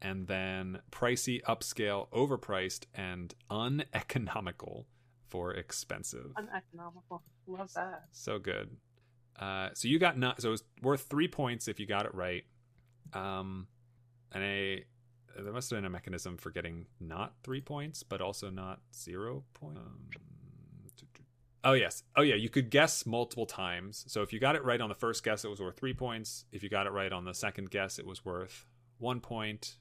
and then pricey, upscale, overpriced, and uneconomical for expensive. Uneconomical. Love that. So good. Uh, so you got not so it was worth three points if you got it right. Um, and a there must have been a mechanism for getting not three points, but also not zero points. Um, oh yes, oh yeah, you could guess multiple times. So if you got it right on the first guess, it was worth three points. If you got it right on the second guess, it was worth one point.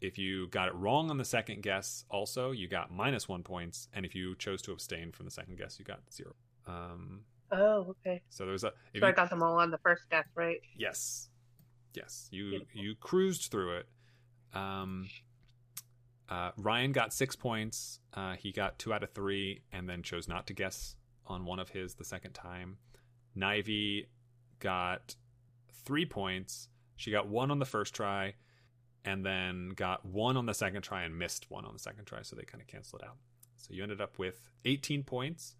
If you got it wrong on the second guess, also you got minus one points, and if you chose to abstain from the second guess, you got zero. Um, Oh, okay. so there's a if So I you, got them all on the first guess, right? yes, yes, you Beautiful. you cruised through it. Um, uh, Ryan got six points. Uh, he got two out of three, and then chose not to guess on one of his the second time. Nivy got three points. She got one on the first try, and then got one on the second try and missed one on the second try, so they kind of canceled it out. So you ended up with 18 points,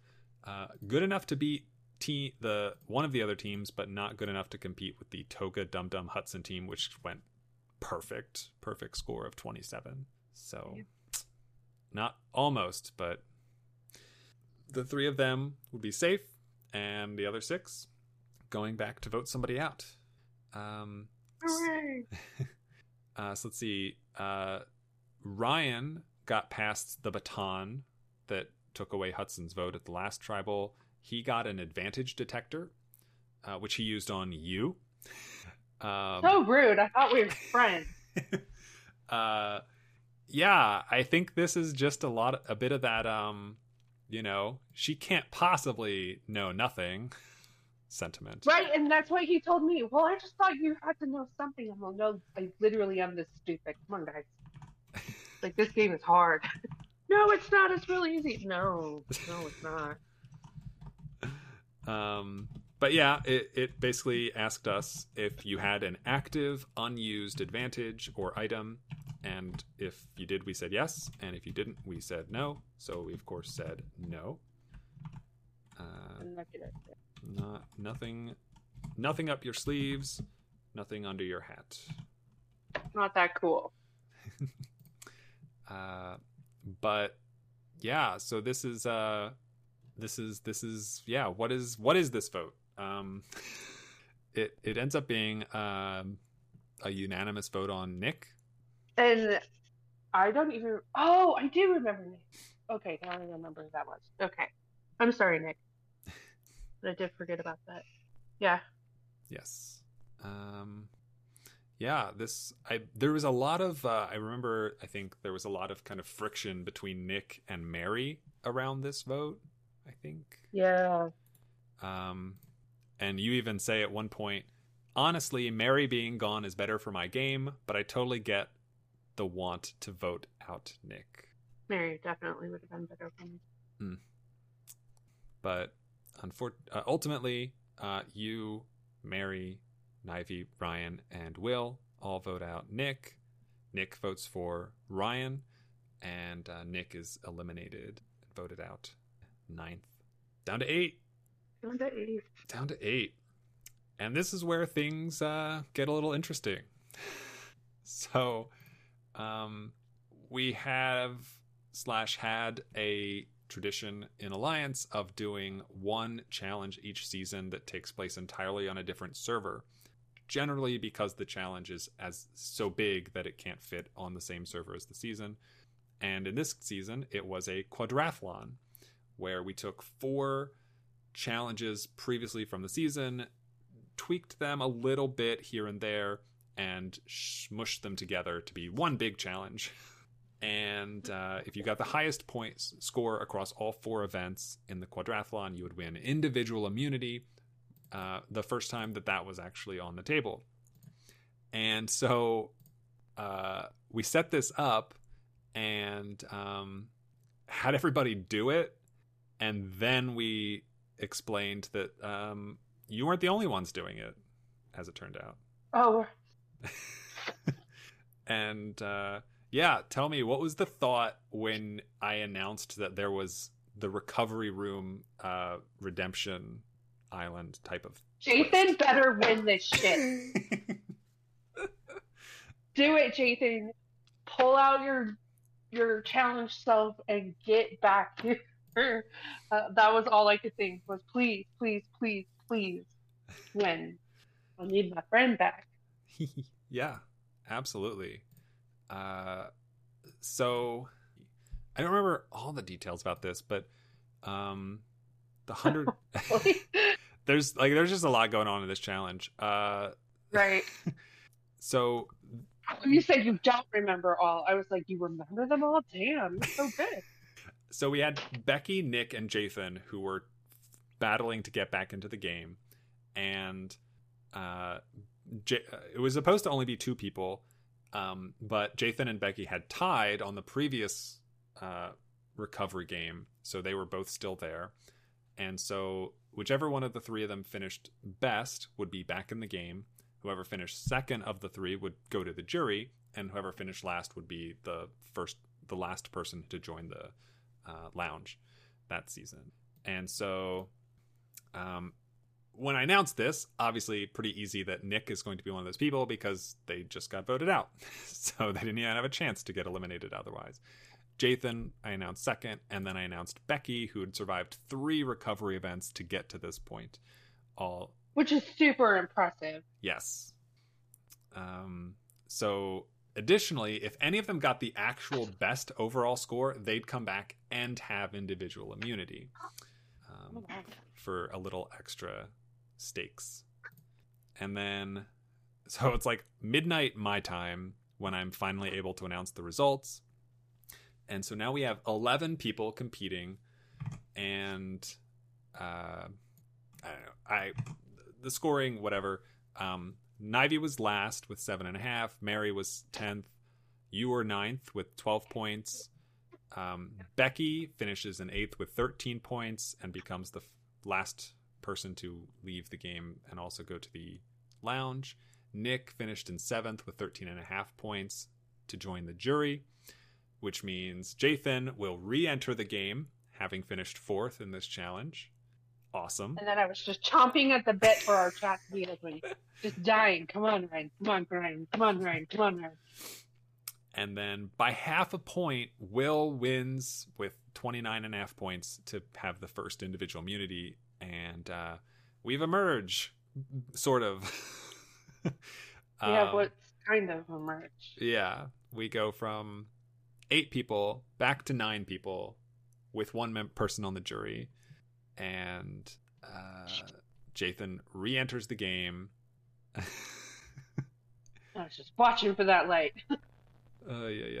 uh, good enough to beat te- the one of the other teams, but not good enough to compete with the Toga Dum Dum Hudson team, which went perfect, perfect score of 27. So Yeah. not almost, but the three of them would be safe, and the other six going back to vote somebody out. Um, Hooray! (laughs) uh, so let's see. Uh, Ryan got past the baton that took away Hudson's vote at the last tribal. He got an advantage detector, uh, which he used on you. Um, So rude. I thought we were friends. (laughs) uh, yeah, I think this is just a lot, a bit of that. Um, you know, she can't possibly know nothing. Sentiment. Right, and that's what he told me. Well, I just thought you had to know something. I'm like, no, I literally am this stupid. Come on, guys. (laughs) Like this game is hard. (laughs) no, it's not. It's really easy. No, no, it's not. Um, but yeah, it, it basically asked us if you had an active, unused advantage or item. And if you did, we said yes. And if you didn't, we said no. So we, of course, said no. Uh, not good at it. not nothing, nothing up your sleeves, nothing under your hat. Not that cool. (laughs) Uh, but yeah, so this is uh, this is this is yeah. What is what is this vote? Um, it it ends up being um, a unanimous vote on Nick. And I don't even. Oh, I do remember Nick. Okay, now I remember who that was. Okay, I'm sorry, Nick. But I did forget about that. Yeah. Yes. Um, yeah, this I there was a lot of uh, I remember I think there was a lot of kind of friction between Nick and Mary around this vote. I think. Yeah. Um, and you even say at one point, honestly, Mary being gone is better for my game, but I totally get the want to vote out Nick. Mary definitely would have been better for me. But unfor- uh, ultimately, uh, you, Mary, Nivy, Ryan, and Will all vote out Nick. Nick votes for Ryan, and uh, Nick is eliminated, voted out ninth, down to eight. Down to eight. down to eight. And this is where things uh, get a little interesting. (laughs) so, um, we have slash had a tradition in Alliance of doing one challenge each season that takes place entirely on a different server. Generally, because the challenge is as so big that it can't fit on the same server as the season. And in this season, it was a quadrathlon, where we took four challenges previously from the season, tweaked them a little bit here and there, and smushed them together to be one big challenge. (laughs) And uh, if you got the highest points score across all four events in the quadrathlon, you would win individual immunity. Uh, the first time that that was actually on the table, and so uh, we set this up and um, had everybody do it, and then we explained that um, you weren't the only ones doing it, as it turned out. Oh, (laughs) and uh, yeah, tell me what was the thought when I announced that there was the recovery room uh, redemption island type of Jathan better win this shit. (laughs) Do it, Jathan. Pull out your your challenge self and get back here. Uh, that was all I could think was please, please, please, please win. I need my friend back. (laughs) yeah, absolutely. Uh, so I don't remember all the details about this, but um, the hundred (laughs) (laughs) there's like there's just a lot going on in this challenge. Uh, right. (laughs) So you said you don't remember all, I was like, you remember them all? Damn, so good. so we had Becky, Nick, and Jathan who were battling to get back into the game, and uh, J- it was supposed to only be two people, um, but Jathan and Becky had tied on the previous uh, recovery game, so they were both still there, and so whichever one of the three of them finished best would be back in the game. Whoever finished second of the three would go to the jury, and whoever finished last would be the first, the last person to join the uh, lounge that season. And so, um, when I announced this, obviously pretty easy that Nick is going to be one of those people because they just got voted out, (laughs) so they didn't even have a chance to get eliminated otherwise. Jathan, I announced second, and then I announced Becky, who had survived three recovery events to get to this point. All Which is super impressive. Yes. Um, so, additionally, if any of them got the actual best overall score, they'd come back and have individual immunity um, for a little extra stakes. And then, (laughs) so it's like midnight my time when I'm finally able to announce the results. And so now we have 11 people competing, and uh, I don't know. I the scoring, whatever. Um, Nivy was last with seven and a half. Mary was tenth. You were ninth with twelve points. Um, Becky finishes in eighth with thirteen points and becomes the last person to leave the game and also go to the lounge. Nick finished in seventh with 13 and a half points to join the jury, which means Jathan will re enter the game, having finished fourth in this challenge. Awesome. And then I was just chomping at the bit for our chat to be open. Just dying. Come on, Ryan. Come on, Ryan. Come on, Ryan. Come on, Ryan. And then by half a point, Will wins with 29 and a half points to have the first individual immunity. And uh, we've emerged, sort of. (laughs) Yeah, Um, what's kind of a merch. Yeah, we go from eight people back to nine people with one mem- person on the jury, and uh, Jathan re-enters the game. (laughs) I was just watching for that light. (laughs) Ay, ay,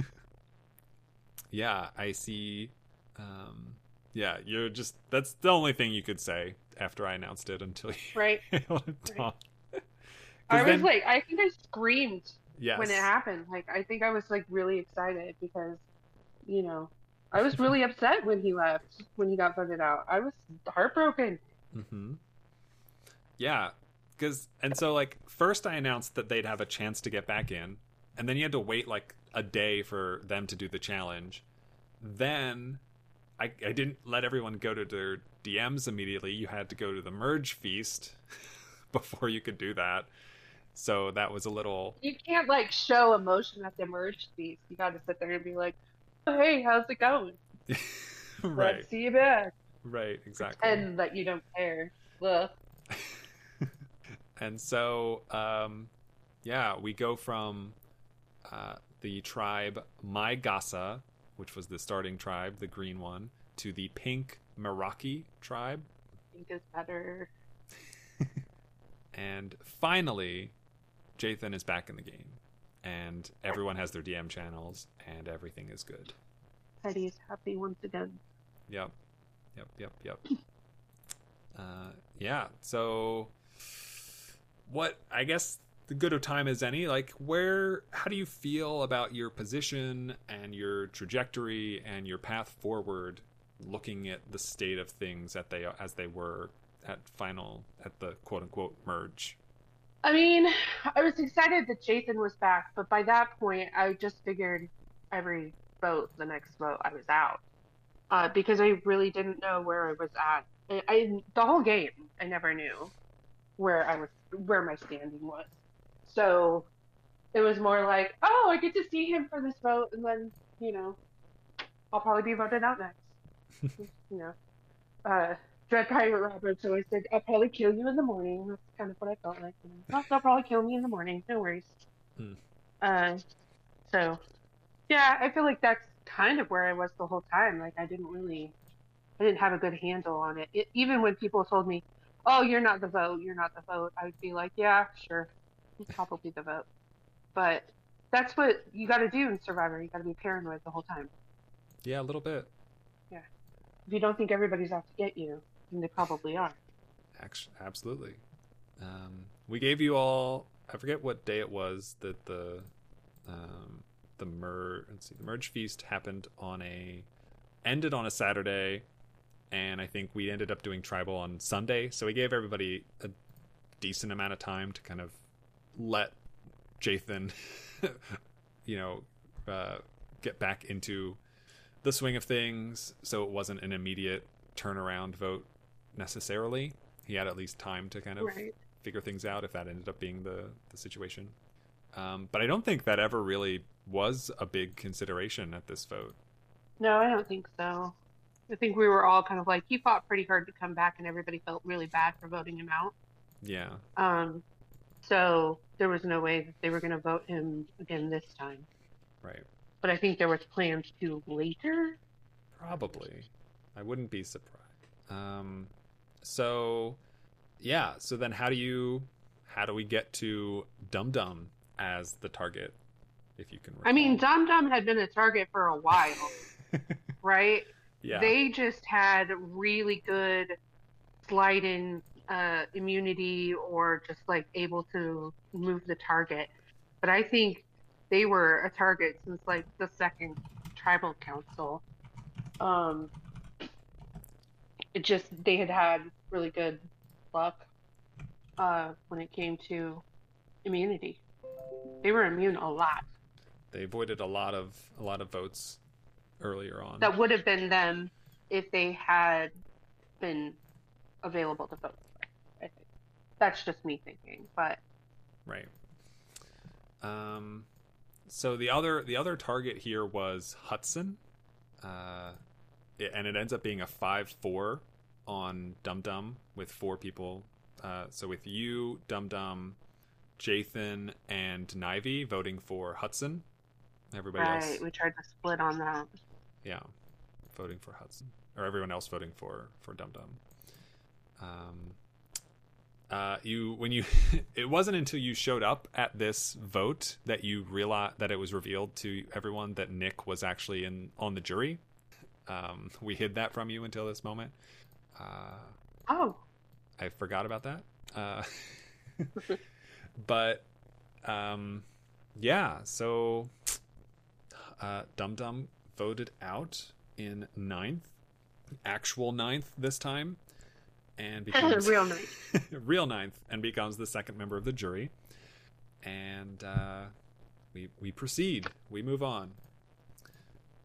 ay. yeah, I see. Um, yeah, you're just. That's the only thing you could say after I announced it until you Right. were able to talk. 'Cause I was then- like, I think I screamed yes. when it happened. Like, I think I was like really excited because, you know, I was really (laughs) upset when he left, when he got voted out. I was heartbroken. Mm-hmm. Yeah, because and so like first I announced that they'd have a chance to get back in, and then you had to wait like a day for them to do the challenge. Then I I didn't let everyone go to their DMs immediately. You had to go to the merge feast (laughs) before you could do that. So that was a little You can't like show emotion at the merge feast. You got to sit there and be like, oh, "Hey, how's it going? (laughs) right, Let's see you back," right, exactly. and that you don't care. (laughs) And so um yeah we go from uh the tribe Maigasa, which was the starting tribe the green one to the pink Meraki tribe I think it's better. (laughs) and finally Jathan is back in the game and everyone has their DM channels and everything is good Teddy's happy once again. Yep. Yep, yep, yep. (laughs) uh, yeah, so what I guess the good of time as any. Like, where, how do you feel about your position and your trajectory and your path forward, looking at the state of things that they as they were at final at the quote unquote merge? I mean, I was excited that Jathan was back, but by that point, I just figured every vote, the next vote, I was out uh, because I really didn't know where I was at. I, I the whole game, I never knew where I was, where my standing was. So it was more like, oh, I get to see him for this vote, and then you know, I'll probably be voted out next. (laughs) you know, uh, Dread Pirate Roberts always said, "I'll probably kill you in the morning." That's kind of what I felt like. You know, oh, they'll probably kill me in the morning. No worries. Hmm. Uh, so yeah, I feel like that's kind of where I was the whole time. Like I didn't really, I didn't have a good handle on it. it even when people told me, "Oh, you're not the vote. You're not the vote," I would be like, "Yeah, sure, he's probably the vote." But that's what you got to do in Survivor. You got to be paranoid the whole time. Yeah, a little bit. Yeah. If you don't think everybody's out to get you, then they probably are. Actually, absolutely. Um, we gave you all. I forget what day it was that the um, the mer let's see the merge feast happened on a ended on a Saturday, and I think we ended up doing tribal on Sunday. So we gave everybody a decent amount of time to kind of let Jathan, (laughs) you know, uh, get back into the swing of things. So it wasn't an immediate turnaround vote necessarily. He had at least time to kind of Right. figure things out if that ended up being the the situation. Um, but I don't think that ever really was a big consideration at this vote. No, I don't think so. I think we were all kind of like he fought pretty hard to come back, and everybody felt really bad for voting him out. Yeah, Um, so there was no way that they were going to vote him again this time. right. But I think there was plans to later. Probably. I wouldn't be surprised. Um, so, yeah. So then, how do you, how do we get to Dum Dum as the target? If you can. I mean, recall? Dum Dum had been a target for a while, (laughs) right? yeah, They just had really good slide in uh, immunity or just like able to move the target. But I think they were a target since like the second tribal council. Um, it just they had had really good luck uh, when it came to immunity. They were immune a lot. they avoided a lot of a lot of votes earlier on. That would have been them if they had been available to vote. That's just me thinking, but Right. Um, so the other the other target here was Hudson, uh, it- and it ends up being a five four on Dum Dum with four people. Uh, so with you, Dum Dum, Jathan, and Nivy voting for Hudson. Everybody right, else, we tried to split on that. yeah, voting for Hudson, or everyone else voting for for Dum Dum. Um, uh, you when you (laughs) it wasn't until you showed up at this vote that you realized that it was revealed to everyone that Nick was actually in on the jury. Um, we hid that from you until this moment. Uh, Oh, I forgot about that. Uh, (laughs) but um, yeah, so uh, Dum Dum voted out in ninth, actual ninth this time, and (laughs) becomes real nice. (laughs) real ninth, and becomes the second member of the jury. And uh, we we proceed. We move on.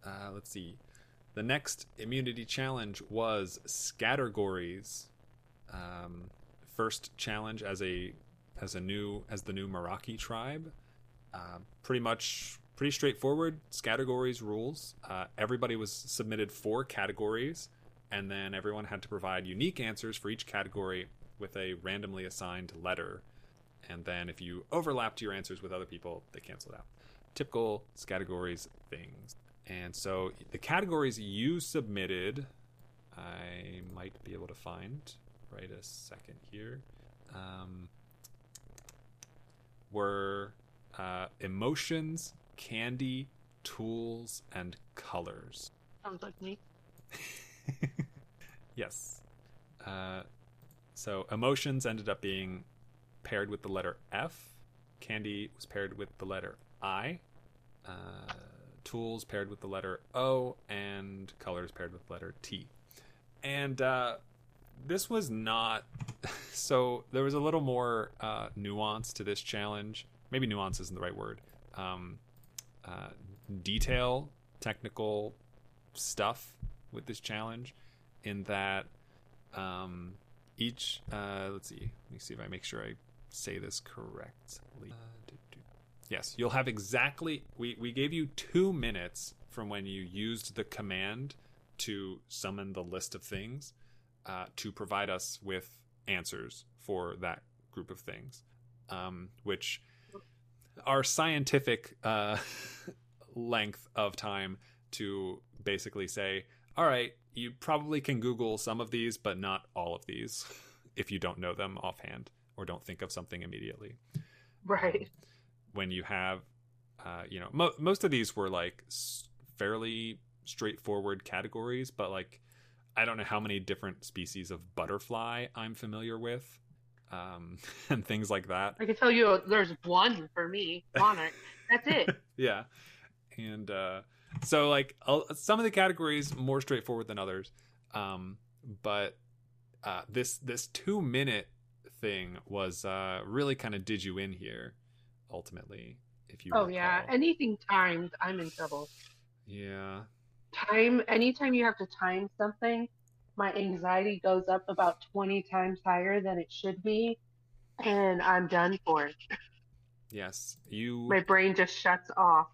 Uh, let's see. The next immunity challenge was Scattergories. Um, first challenge as a as a new as the new Meraki tribe. Uh, pretty much pretty straightforward. Scattergories rules. Uh, everybody was submitted four categories, and then everyone had to provide unique answers for each category with a randomly assigned letter. And then if you overlapped your answers with other people, they canceled out. Typical categories things. And so the categories you submitted, I might be able to find right a second here, um, were uh, emotions, candy, tools, and colors. Sounds like me. (laughs) (laughs) yes. Uh, so emotions ended up being paired with the letter F, candy was paired with the letter I. Uh, tools paired with the letter O, and colors paired with the letter T. And uh, this was not (laughs) so. There was a little more uh, nuance to this challenge. Maybe nuance isn't the right word. Um, uh, detail, technical stuff with this challenge, in that um, each. Uh, let's see. Let me see if I make sure I say this correctly. Yes, you'll have exactly. We we gave you two minutes from when you used the command to summon the list of things uh, to provide us with answers for that group of things, um, which are scientific uh, (laughs) length of time to basically say, all right, you probably can Google some of these, but not all of these if you don't know them offhand or don't think of something immediately. Right. When you have, uh, you know, mo- most of these were like s- fairly straightforward categories, but like I don't know how many different species of butterfly I'm familiar with, um, (laughs) and things like that. I can tell you there's one for me, monarch. That's it. (laughs) yeah, and uh, so like uh, some of the categories more straightforward than others, um, but uh, this this two minute thing was uh, really kind of did you in here ultimately. If you oh recall. yeah, anything timed, I'm in trouble. yeah Time, anytime you have to time something, my anxiety goes up about 20 times higher than it should be, and I'm done for. yes you My brain just shuts off.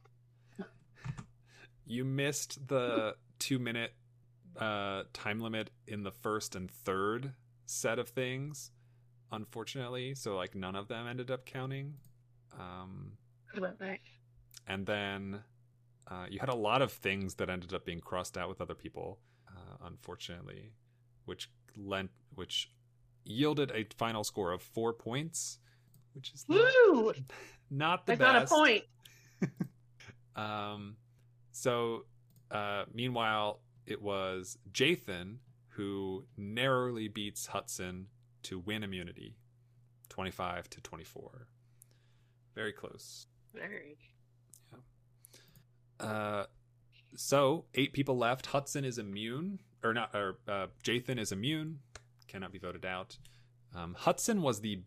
You missed the two minute uh, time limit in the first and third set of things, unfortunately. So like none of them ended up counting. Um, like, and then uh, you had a lot of things that ended up being crossed out with other people, uh, unfortunately, which lent which yielded a final score of four points, which is not, Woo! (laughs) not the I got a point. (laughs) Um, so, uh, meanwhile, it was Jathan who narrowly beats Hudson to win immunity, twenty-five to twenty-four. Very close. Very. Uh, so eight people left. Hudson is immune, or not? Or uh, Jathan is immune, cannot be voted out. Um, Hudson was the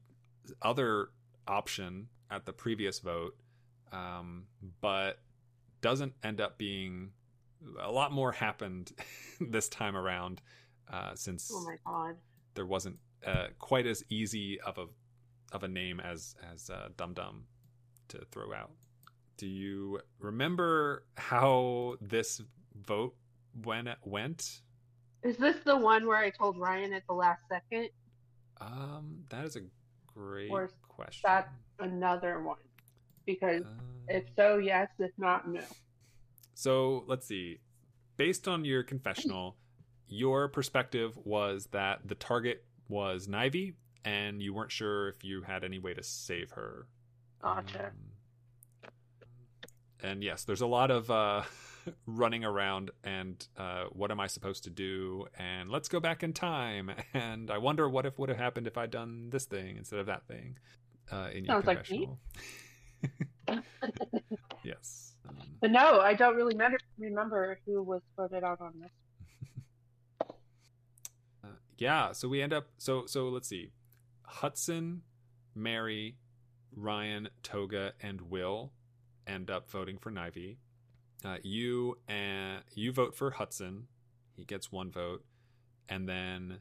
other option at the previous vote, um, but doesn't end up being. A lot more happened (laughs) this time around, uh, since Oh my god. there wasn't uh, quite as easy of a of a name as as uh, Dum Dum to throw out. Do you remember how this vote when it went? Is this the one where I told Ryan at the last second? Um, that is a great Or question. That's Another one. Because Uh, if so, yes. If not, no. So let's see. Based on your confessional, your perspective was that the target was Nivy, and you weren't sure if you had any way to save her. Gotcha. Um, and yes, there's a lot of uh, (laughs) running around, and uh, what am I supposed to do? And let's go back in time, and I wonder what if would have happened if I'd done this thing instead of that thing. Uh, in your Sounds like me. (laughs) (laughs) yes. Um, But no, I don't really met- remember who was voted out on this. (laughs) Uh, yeah, so we end up so so let's see. Hudson, Mary, Ryan, Toga, and Will end up voting for Nivy. Uh, you and you vote for Hudson. He gets one vote, and then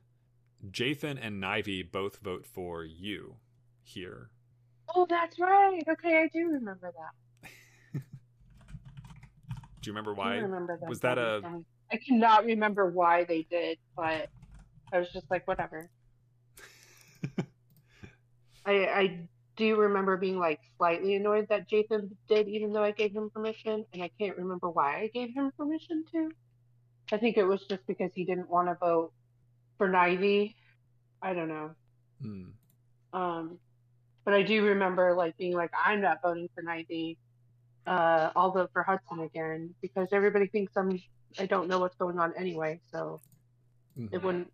Jathan and Nivy both vote for you here. Oh, that's right. Okay, I do remember that. (laughs) Do you remember why? remember that. was that a-. I cannot remember why they did, but I was just like, whatever. (laughs) I I do remember being like slightly annoyed that Jathan did, even though I gave him permission, and I can't remember why I gave him permission to. I think it was just because he didn't want to vote for Nivy. I don't know. Hmm. Um, but I do remember like being like, I'm not voting for Nivy. Uh, I'll vote for Hudson again because everybody thinks I'm. I don't know what's going on anyway, so Mhm. it wouldn't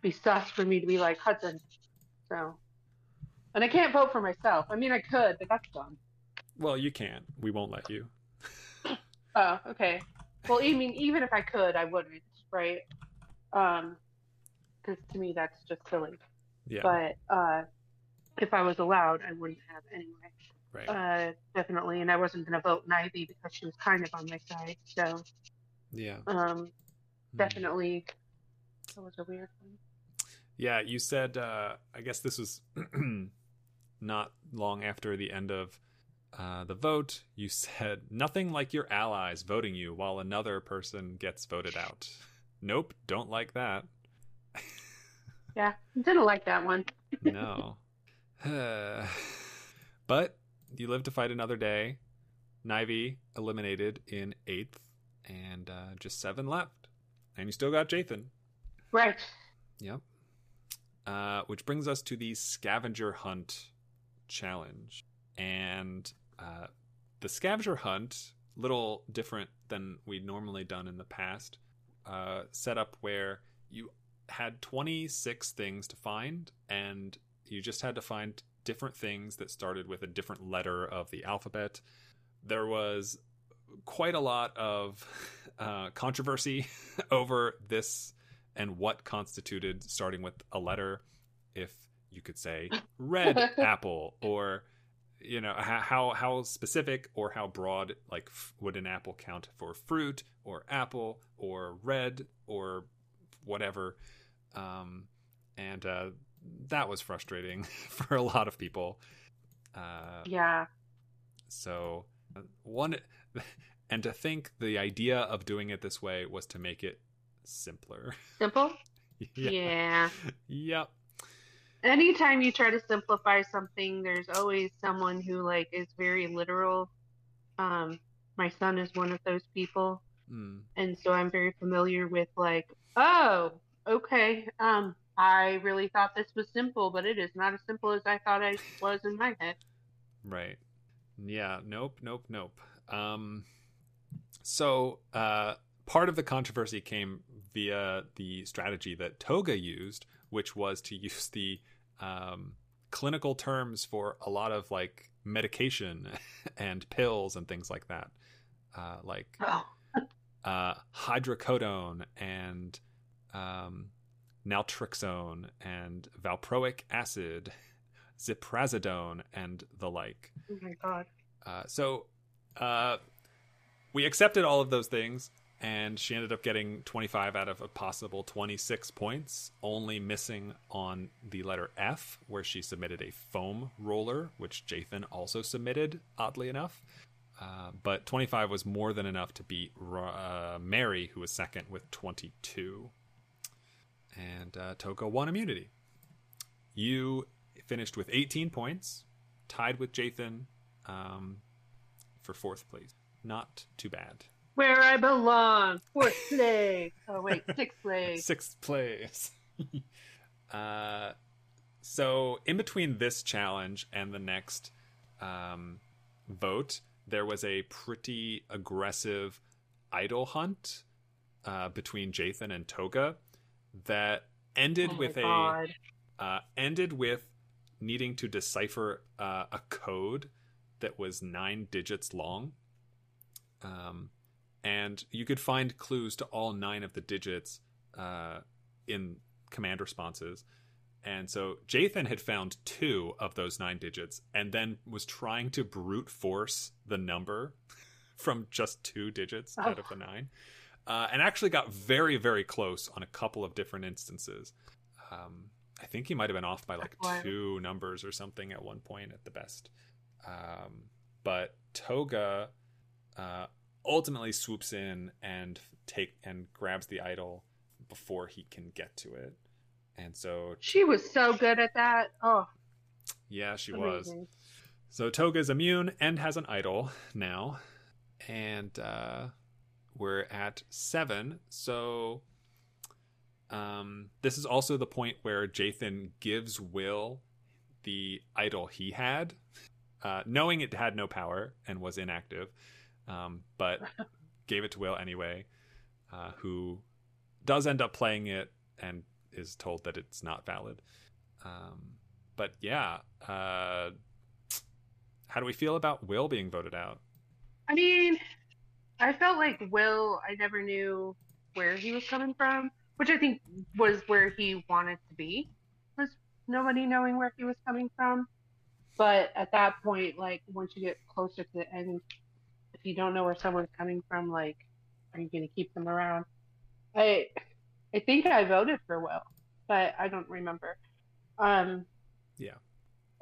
be sus for me to be like Hudson. So And I can't vote for myself. I mean, I could, but that's dumb. Well, you can't. We won't let you. (coughs) Oh, okay. Well, I mean, even if I could, I wouldn't, right? Um, because to me that's just silly. Yeah. But uh, if I was allowed, I wouldn't have anyway. right. Uh, definitely, and I wasn't gonna vote Nivy because she was kind of on my side. So, yeah. um, Hmm. definitely, that was a weird one. Yeah, you said uh I guess this was (clears throat) not long after the end of uh, the vote. You said nothing like your allies voting you while another person gets voted out. Nope, don't like that. Yeah, didn't like that one. No. (sighs) but you live to fight another day. Nivy eliminated in eighth, and uh, just seven left. And you still got Jathan. Right. Yep. Uh, which brings us to the scavenger hunt challenge. And uh, the scavenger hunt, little different than we'd normally done in the past, uh, set up where you had 26 things to find, and you just had to find different things that started with a different letter of the alphabet. There was quite a lot of (laughs) uh, controversy (laughs) over this and what constituted starting with a letter if you could say (laughs) red apple or you know how how, specific or how broad like f- would an apple count for fruit or apple or red or whatever um, and uh, that was frustrating (laughs) for a lot of people uh, Yeah. so uh, one (laughs) and to think the idea of doing it this way was to make it simpler Simple. (laughs) yeah. yeah. Yep. anytime you try to simplify something there's always someone who like is very literal um my son is one of those people Mm. and so i'm very familiar with like oh okay um i really thought this was simple but it is not as simple as i thought it was in my head Right. Yeah. Nope. Nope. Nope. Um, so uh, part of the controversy came via the strategy that Toga used, which was to use the um, clinical terms for a lot of like medication (laughs) and pills and things like that, uh, like oh (laughs) uh, hydrocodone and um, naltrexone and valproic acid, ziprasidone, and the like. oh my god Uh, so uh, we accepted all of those things, and she ended up getting 25 out of a possible 26 points, only missing on the letter F, where she submitted a foam roller, which Jathan also submitted, oddly enough. Uh, but 25 was more than enough to beat uh, Mary, who was second with 22. And uh, Toga won immunity. You finished with 18 points, tied with Jathan um, for fourth place. Not too bad. where i belong fourth (laughs) place oh wait sixth place Sixth place. (laughs) uh, so, in between this challenge and the next um, vote, there was a pretty aggressive idol hunt uh, between Jathan and Toga that ended oh with a uh, ended with needing to decipher uh, a code that was nine digits long. Um, and you could find clues to all nine of the digits uh, in command responses. And so Jathan had found two of those nine digits and then was trying to brute force the number (laughs) from just two digits out of the nine. Uh, and actually got very, very close on a couple of different instances. Um, I think he might have been off by like two numbers or something at one point at the best. Um, but Toga uh, ultimately swoops in and take and grabs the idol before he can get to it. And so, she was so good at that oh yeah, she was. amazing. So Toga's immune and has an idol now. And uh, we're at seven. So um, this is also the point where Jathan gives Will the idol he had, uh, knowing it had no power and was inactive, um, but (laughs) gave it to Will anyway, uh, who does end up playing it and is told that it's not valid. Um, but yeah, uh, how do we feel about Will being voted out? I mean, I felt like Will. I never knew where he was coming from, which I think was where he wanted to be. Was nobody knowing where he was coming from? But at that point, like once you get closer to the end, if you don't know where someone's coming from, like, are you going to keep them around? I, I think I voted for Will, but I don't remember. Um, Yeah.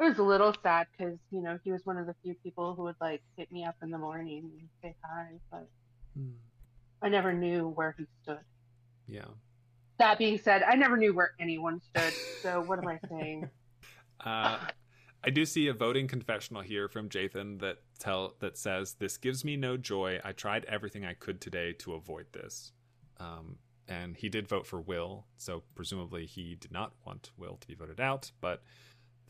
It was a little sad because you know he was one of the few people who would like hit me up in the morning and say hi, but I never knew where he stood. Yeah. That being said, I never knew where anyone stood. So what am I saying? (laughs) Uh, I do see a voting confessional here from Jathan that tell that says this gives me no joy. I tried everything I could today to avoid this. Um, and he did vote for Will, so presumably he did not want Will to be voted out, but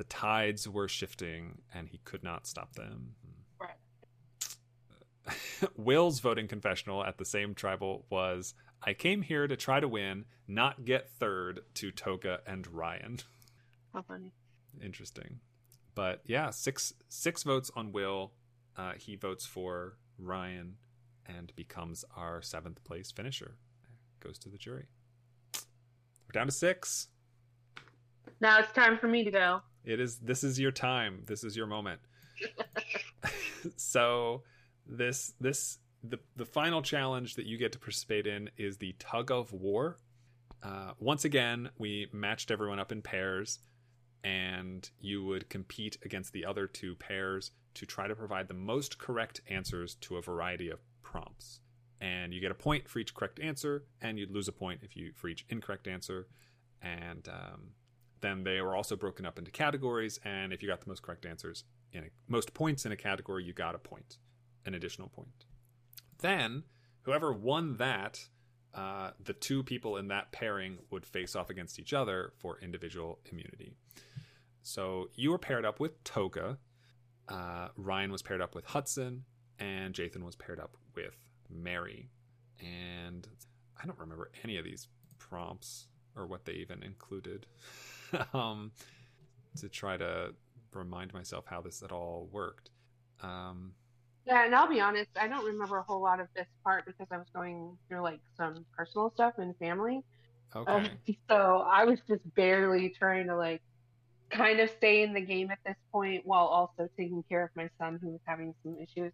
the tides were shifting and he could not stop them. Right. (laughs) Will's voting confessional at the same tribal was I came here to try to win, not get third to Toga and Ryan. How funny. Interesting. But yeah, six six votes on Will. Uh, he votes for Ryan and becomes our seventh place finisher. Goes to the jury. We're down to six. Now it's time for me to go. It is this is your time. This is your moment. (laughs) so this this the the final challenge that you get to participate in is the tug of war. Uh, once again, we matched everyone up in pairs, and you would compete against the other two pairs to try to provide the most correct answers to a variety of prompts. And you get a point for each correct answer, and you'd lose a point if you for each incorrect answer. And um, then they were also broken up into categories, and if you got the most correct answers in a, most points in a category, you got a point, an additional point. Then, whoever won that, uh, the two people in that pairing would face off against each other for individual immunity. So you were paired up with Toga, uh, Ryan was paired up with Hudson, and Jathan was paired up with Mary. And I don't remember any of these prompts or what they even included. (laughs) um, to try to remind myself how this at all worked. Um, Yeah, and I'll be honest, I don't remember a whole lot of this part because I was going through like some personal stuff and family. okay. Um, (laughs) so I was just barely trying to like kind of stay in the game at this point while also taking care of my son who was having some issues.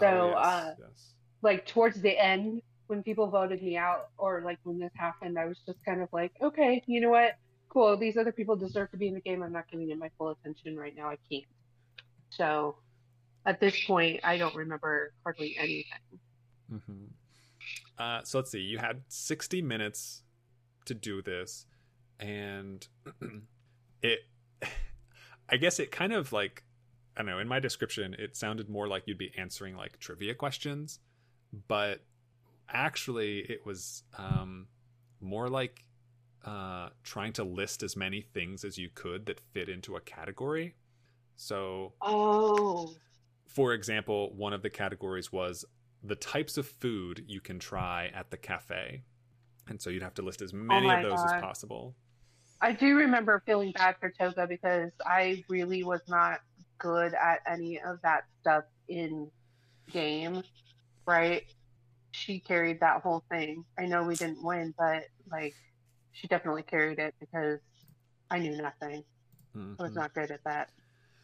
So, Oh, yes, uh, yes. like towards the end when people voted me out or like when this happened, I was just kind of like, okay, you know what? Cool. These other people deserve to be in the game. I'm not giving it my full attention right now. I can't. So at this point, I don't remember hardly anything. hmm Uh, so let's see. You had 60 minutes to do this, and (clears throat) it, (laughs) I guess it kind of like, I don't know, in my description, it sounded more like you'd be answering like trivia questions, but actually, it was um, more like uh, trying to list as many things as you could that fit into a category. So, Oh, for example, one of the categories was the types of food you can try at the cafe. And so you'd have to list as many my of those God. as possible. I do remember feeling bad for Toga because I really was not good at any of that stuff in game, right? She carried that whole thing. I know we didn't win, but like she definitely carried it because I knew nothing. I was Mhm. not good at that.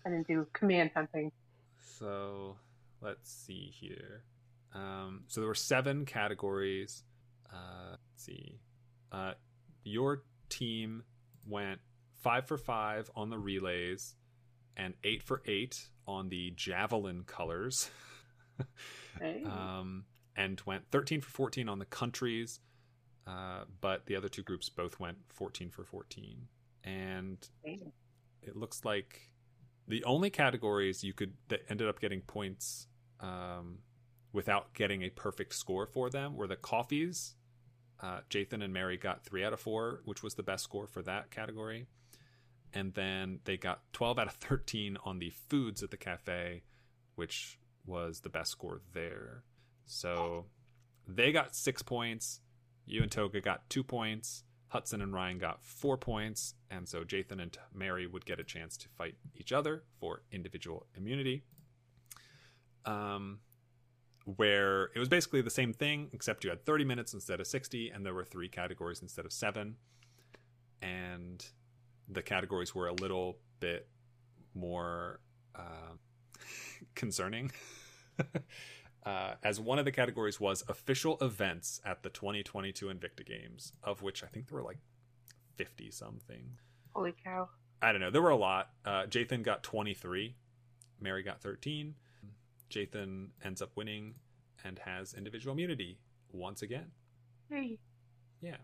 I didn't do command hunting. So let's see here. Um, so there were seven categories. Uh, let's see. Uh, your team went five for five on the relays and eight for eight on the javelin colors. (laughs) Right? um, and went 13 for 14 on the countries. Uh, but the other two groups both went 14 for 14. And it looks like the only categories you could that ended up getting points um, without getting a perfect score for them were the coffees. Uh, Jathan and Mary got three out of four, which was the best score for that category. And then they got 12 out of 13 on the foods at the cafe, which was the best score there. So they got six points. You and Toga got two points. Hudson and Ryan got four points, and so Jathan and Mary would get a chance to fight each other for individual immunity. Um, where it was basically the same thing, except you had 30 minutes instead of 60, and there were three categories instead of seven. And the categories were a little bit more uh, (laughs) concerning. (laughs) uh, as one of the categories was official events at the 2022 Invicta Games, of which I think there were like 50 something. Holy cow. I don't know. There were a lot. Uh, Jathan got 23, Mary got 13. Jathan ends up winning and has individual immunity once again. Hey. Yeah.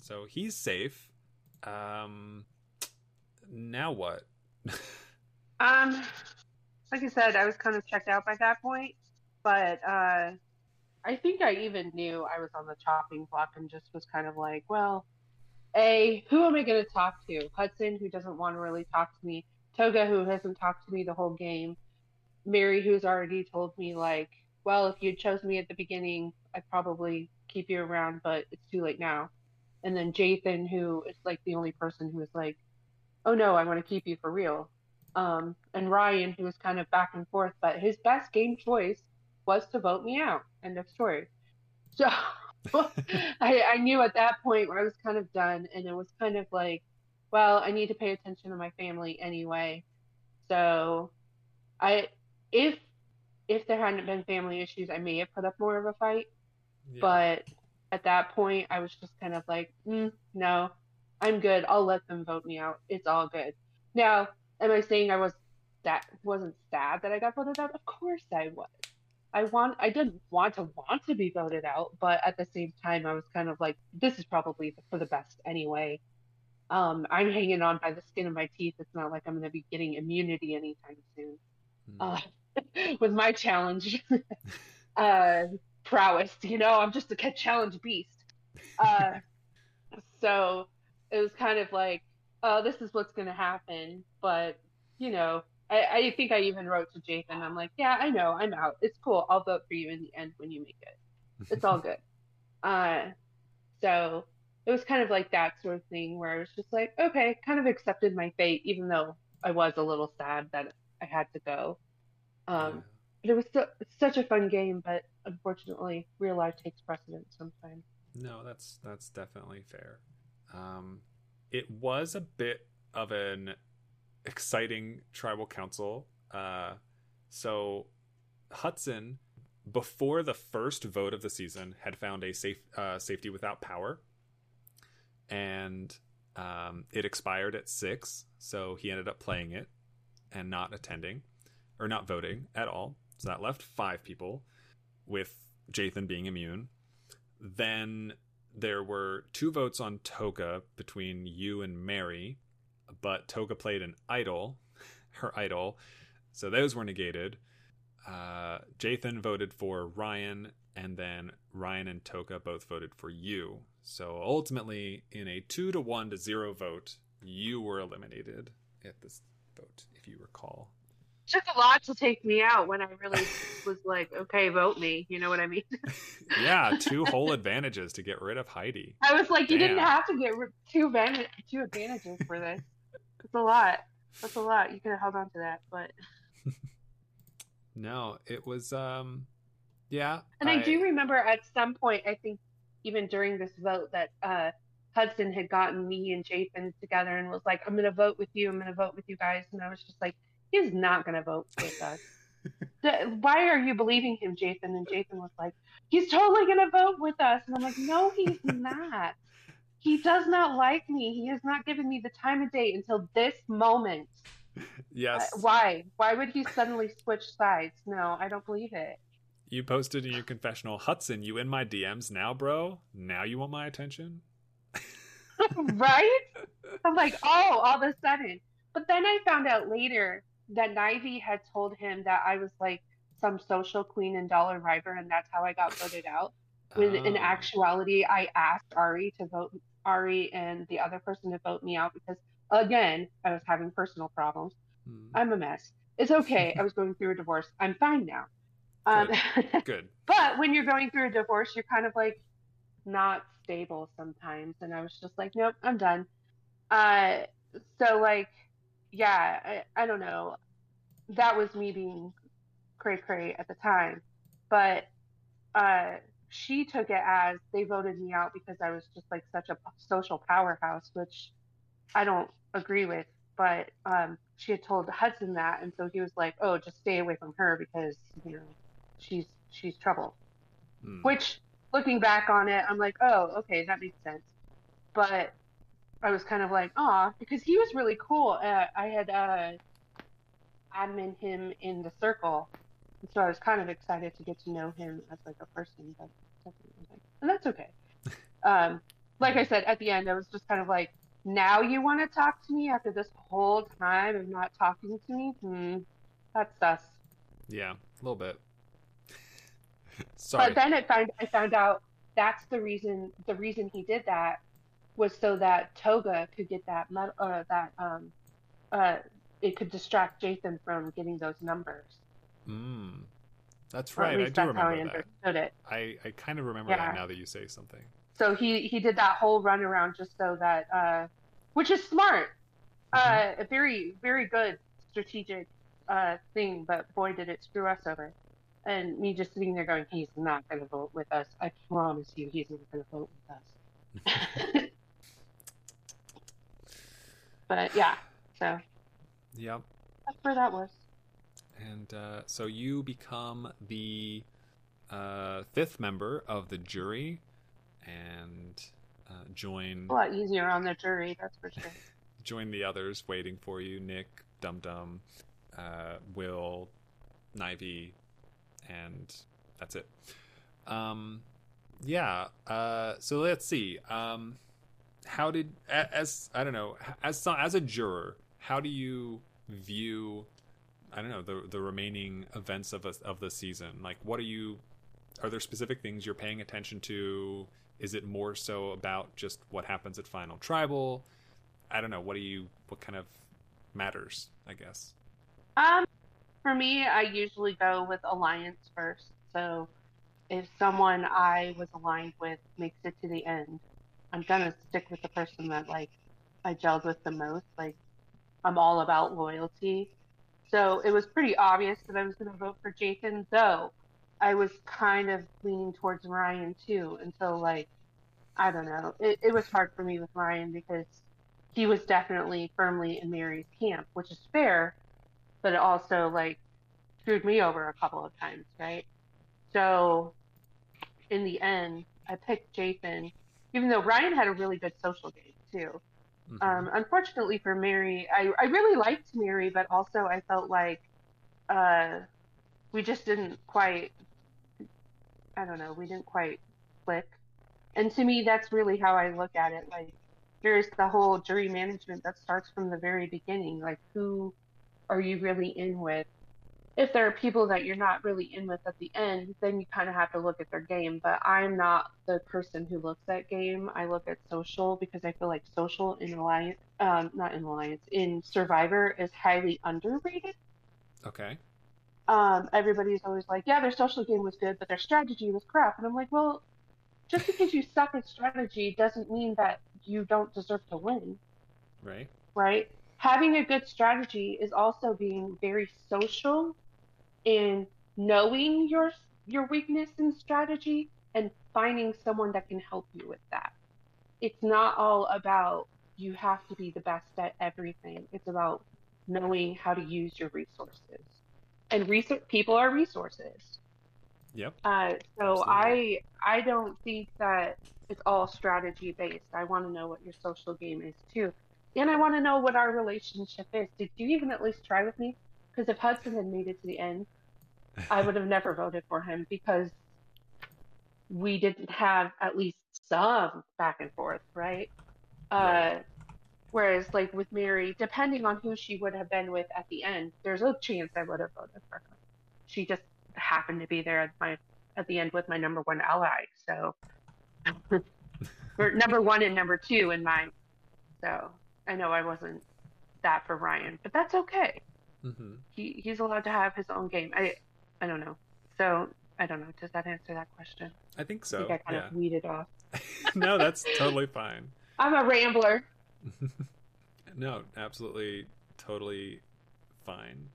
So he's safe. Um now what? (laughs) Um, like I said, I was kind of checked out by that point, but uh, I think I even knew I was on the chopping block and just was kind of like, well, a who am I going to talk to? Hudson, who doesn't want to really talk to me. Toga, who hasn't talked to me the whole game. Mary, who's already told me like, well, if you'd chose me at the beginning, I'd probably keep you around, but it's too late now. And then Jathan, who is like the only person who is like, oh no, I want to keep you for real um, and Ryan, who was kind of back and forth, but his best game choice was to vote me out. End of story. So (laughs) (laughs) I, I knew at that point where I was kind of done, and it was kind of like, well, I need to pay attention to my family anyway. So I, if if there hadn't been family issues, I may have put up more of a fight. Yeah. But at that point, I was just kind of like, mm, no, I'm good. I'll let them vote me out. It's all good. Now, am I saying I was that wasn't sad that I got voted out? Of course I was. I want I didn't want to want to be voted out, but at the same time I was kind of like this is probably for the best anyway. Um, I'm hanging on by the skin of my teeth. It's not like I'm going to be getting immunity anytime soon. Mm. Uh, (laughs) with my challenge (laughs) uh, prowess, you know, I'm just a challenge beast. Uh, (laughs) so it was kind of like oh, this is what's going to happen. But, you know, I, I think I even wrote to Jathan. I'm like, yeah, I know, I'm out. It's cool. I'll vote for you in the end when you make it. It's all good. (laughs) Uh, so it was kind of like that sort of thing where I was just like, okay, kind of accepted my fate, even though I was a little sad that I had to go. Um, but it was so, such a fun game, but unfortunately, real life takes precedence sometimes. No, that's that's definitely fair. Um, it was a bit of an exciting tribal council. Uh, so Hudson, before the first vote of the season, had found a safe uh, safety without power, and um, it expired at six. So he ended up playing it and not attending or not voting at all. So that left five people, with Jathan being immune. Then there were two votes on Toga between you and Mary, but Toga played an idol, (laughs) her idol, so those were negated. Uh, Jathan voted for Ryan, and then Ryan and Toga both voted for you. So ultimately, in a two to one to zero vote, you were eliminated at this vote, if you recall It took a lot to take me out when I really (laughs) was like, okay, vote me. You know what I mean? (laughs) yeah, two whole advantages to get rid of Heidi. I was like, you didn't have to get two advantage, two advantages for this. It's a lot. That's a lot. You could have held on to that, but (laughs) no, it was um, yeah. And I, I do remember at some point, I think even during this vote that uh Hudson had gotten me and Jathan together and was like, I'm going to vote with you. I'm going to vote with you guys. And I was just like, he's not going to vote with us. (laughs) Why are you believing him, Jathan? And Jathan was like, he's totally going to vote with us. And I'm like, no, he's (laughs) not. He does not like me. He has not given me the time of day until this moment. (laughs) Yes. Uh, why? Why would he suddenly switch sides? No, I don't believe it. You posted in your confessional, Hudson, you in my DMs now, bro? Now you want my attention? (laughs) right? (laughs) I'm like, oh, all of a sudden. But then I found out later that Nivy had told him that I was like some social queen and dollar river, and that's how I got voted out. When oh. in actuality, I asked Ari to vote Ari and the other person to vote me out because again, I was having personal problems. Hmm. I'm a mess. It's okay. (laughs) I was going through a divorce. I'm fine now. Um, Good. Good. (laughs) but when you're going through a divorce, you're kind of like, not stable sometimes, and I was just like, nope, I'm done. Uh, so like, yeah, I, I don't know. That was me being cray cray at the time, but uh, she took it as they voted me out because I was just like such a social powerhouse, which I don't agree with. But um, she had told Hudson that, and so he was like, "Oh, just stay away from her because you know she's she's trouble." Hmm. Which, looking back on it, I'm like, "Oh, okay, that makes sense." But I was kind of like, "Ah," because he was really cool. Uh, I had uh, admin him in the circle, and so I was kind of excited to get to know him as like a person. But and that's okay. (laughs) Um, like I said, at the end, I was just kind of like, now you want to talk to me after this whole time of not talking to me? Hmm, that's sus. Yeah, a little bit. (laughs) Sorry. But then it found I found out that's the reason. The reason he did that was so that Toga could get that med- uh, that um, uh, it could distract Jathan from getting those numbers. Mm. That's right. I do that's how I remember that. understood it. I, I kind of remember Yeah. that now that you say something. So he he did that whole run around just so that, uh, which is smart, uh, a very very good strategic uh, thing. But boy, did it screw us over. And me just sitting there going, he's not going to vote with us. I promise you, he's not going to vote with us. (laughs) (laughs) but yeah, so Yep. that's where that was. And uh, so you become the uh, fifth member of the jury and uh, join A lot easier on the jury, that's for sure. (laughs) join the others waiting for you Nick, Dum Dum, uh, Will, Nivy, and that's it. Um, yeah. Uh, so let's see. Um, how did as I don't know as as a juror, how do you view I don't know the the remaining events of a, of the season? Like, what are you? Are there specific things you're paying attention to? Is it more so about just what happens at Final Tribal? I don't know. What do you? What kind of matters? I guess. Um, for me, I usually go with alliance first. So if someone I was aligned with makes it to the end, I'm gonna stick with the person that like I gelled with the most. Like I'm all about loyalty. So it was pretty obvious that I was gonna vote for Jason, though I was kind of leaning towards Ryan too until like I don't know. It, it was hard for me with Ryan because he was definitely firmly in Mary's camp, which is fair, but it also like screwed me over a couple of times, right? So in the end, I picked Jason, even though Ryan had a really good social game too. Mhm. Um, unfortunately for Mary, I, I really liked Mary, but also I felt like uh, we just didn't quite, I don't know, we didn't quite click. And to me, that's really how I look at it. Like, there's the whole jury management that starts from the very beginning. Like, who are you really in with? If there are people that you're not really in with at the end, then you kind of have to look at their game. But I'm not the person who looks at game. I look at social because I feel like social in alliance, um, not in alliance, in Survivor is highly underrated. okay. Um, everybody's always like, yeah, their social game was good, but their strategy was crap. And I'm like, well, just because you suck at strategy doesn't mean that you don't deserve to win Right. right? Having a good strategy is also being very social and knowing your your weakness in strategy and finding someone that can help you with that. It's not all about you have to be the best at everything. It's about knowing how to use your resources. And resource people are resources. Yep. Uh, so Absolutely. I I don't think that it's all strategy based. I want to know what your social game is too, and I want to know what our relationship is. Did you even at least try with me? Because if Hudson had made it to the end, I would have never voted for him because we didn't have at least some back and forth, right? Right. Uh, whereas like with Mary, depending on who she would have been with at the end, there's a chance I would have voted for her. She just happened to be there at my at the end with my number one ally, so (laughs) number one and number two in mine. So I know I wasn't that for Ryan, but that's okay. hmm He he's allowed to have his own game. I I don't know. So I don't know. Does that answer that question? I think so. I think I kind Yeah. of weeded off. (laughs) no, that's totally fine. I'm a rambler. (laughs) no, absolutely, totally fine.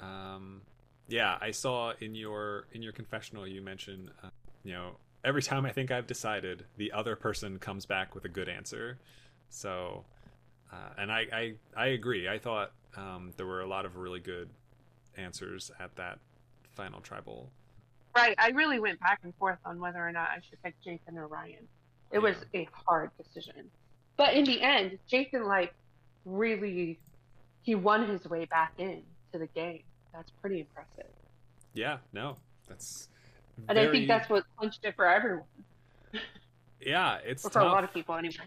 Um, yeah, I saw in your in your confessional you mentioned, uh, you know, every time I think I've decided, the other person comes back with a good answer. So, uh, and I, I I agree. I thought um, there were a lot of really good answers at that final tribal. Right. I really went back and forth on whether or not I should pick Jason or Ryan. It was a hard decision. But in the end, Jason like really he won his way back in to the game. That's pretty impressive. Yeah, no. That's and I think that's what clinched it for everyone. (laughs) Yeah, it's for a lot of people anyway.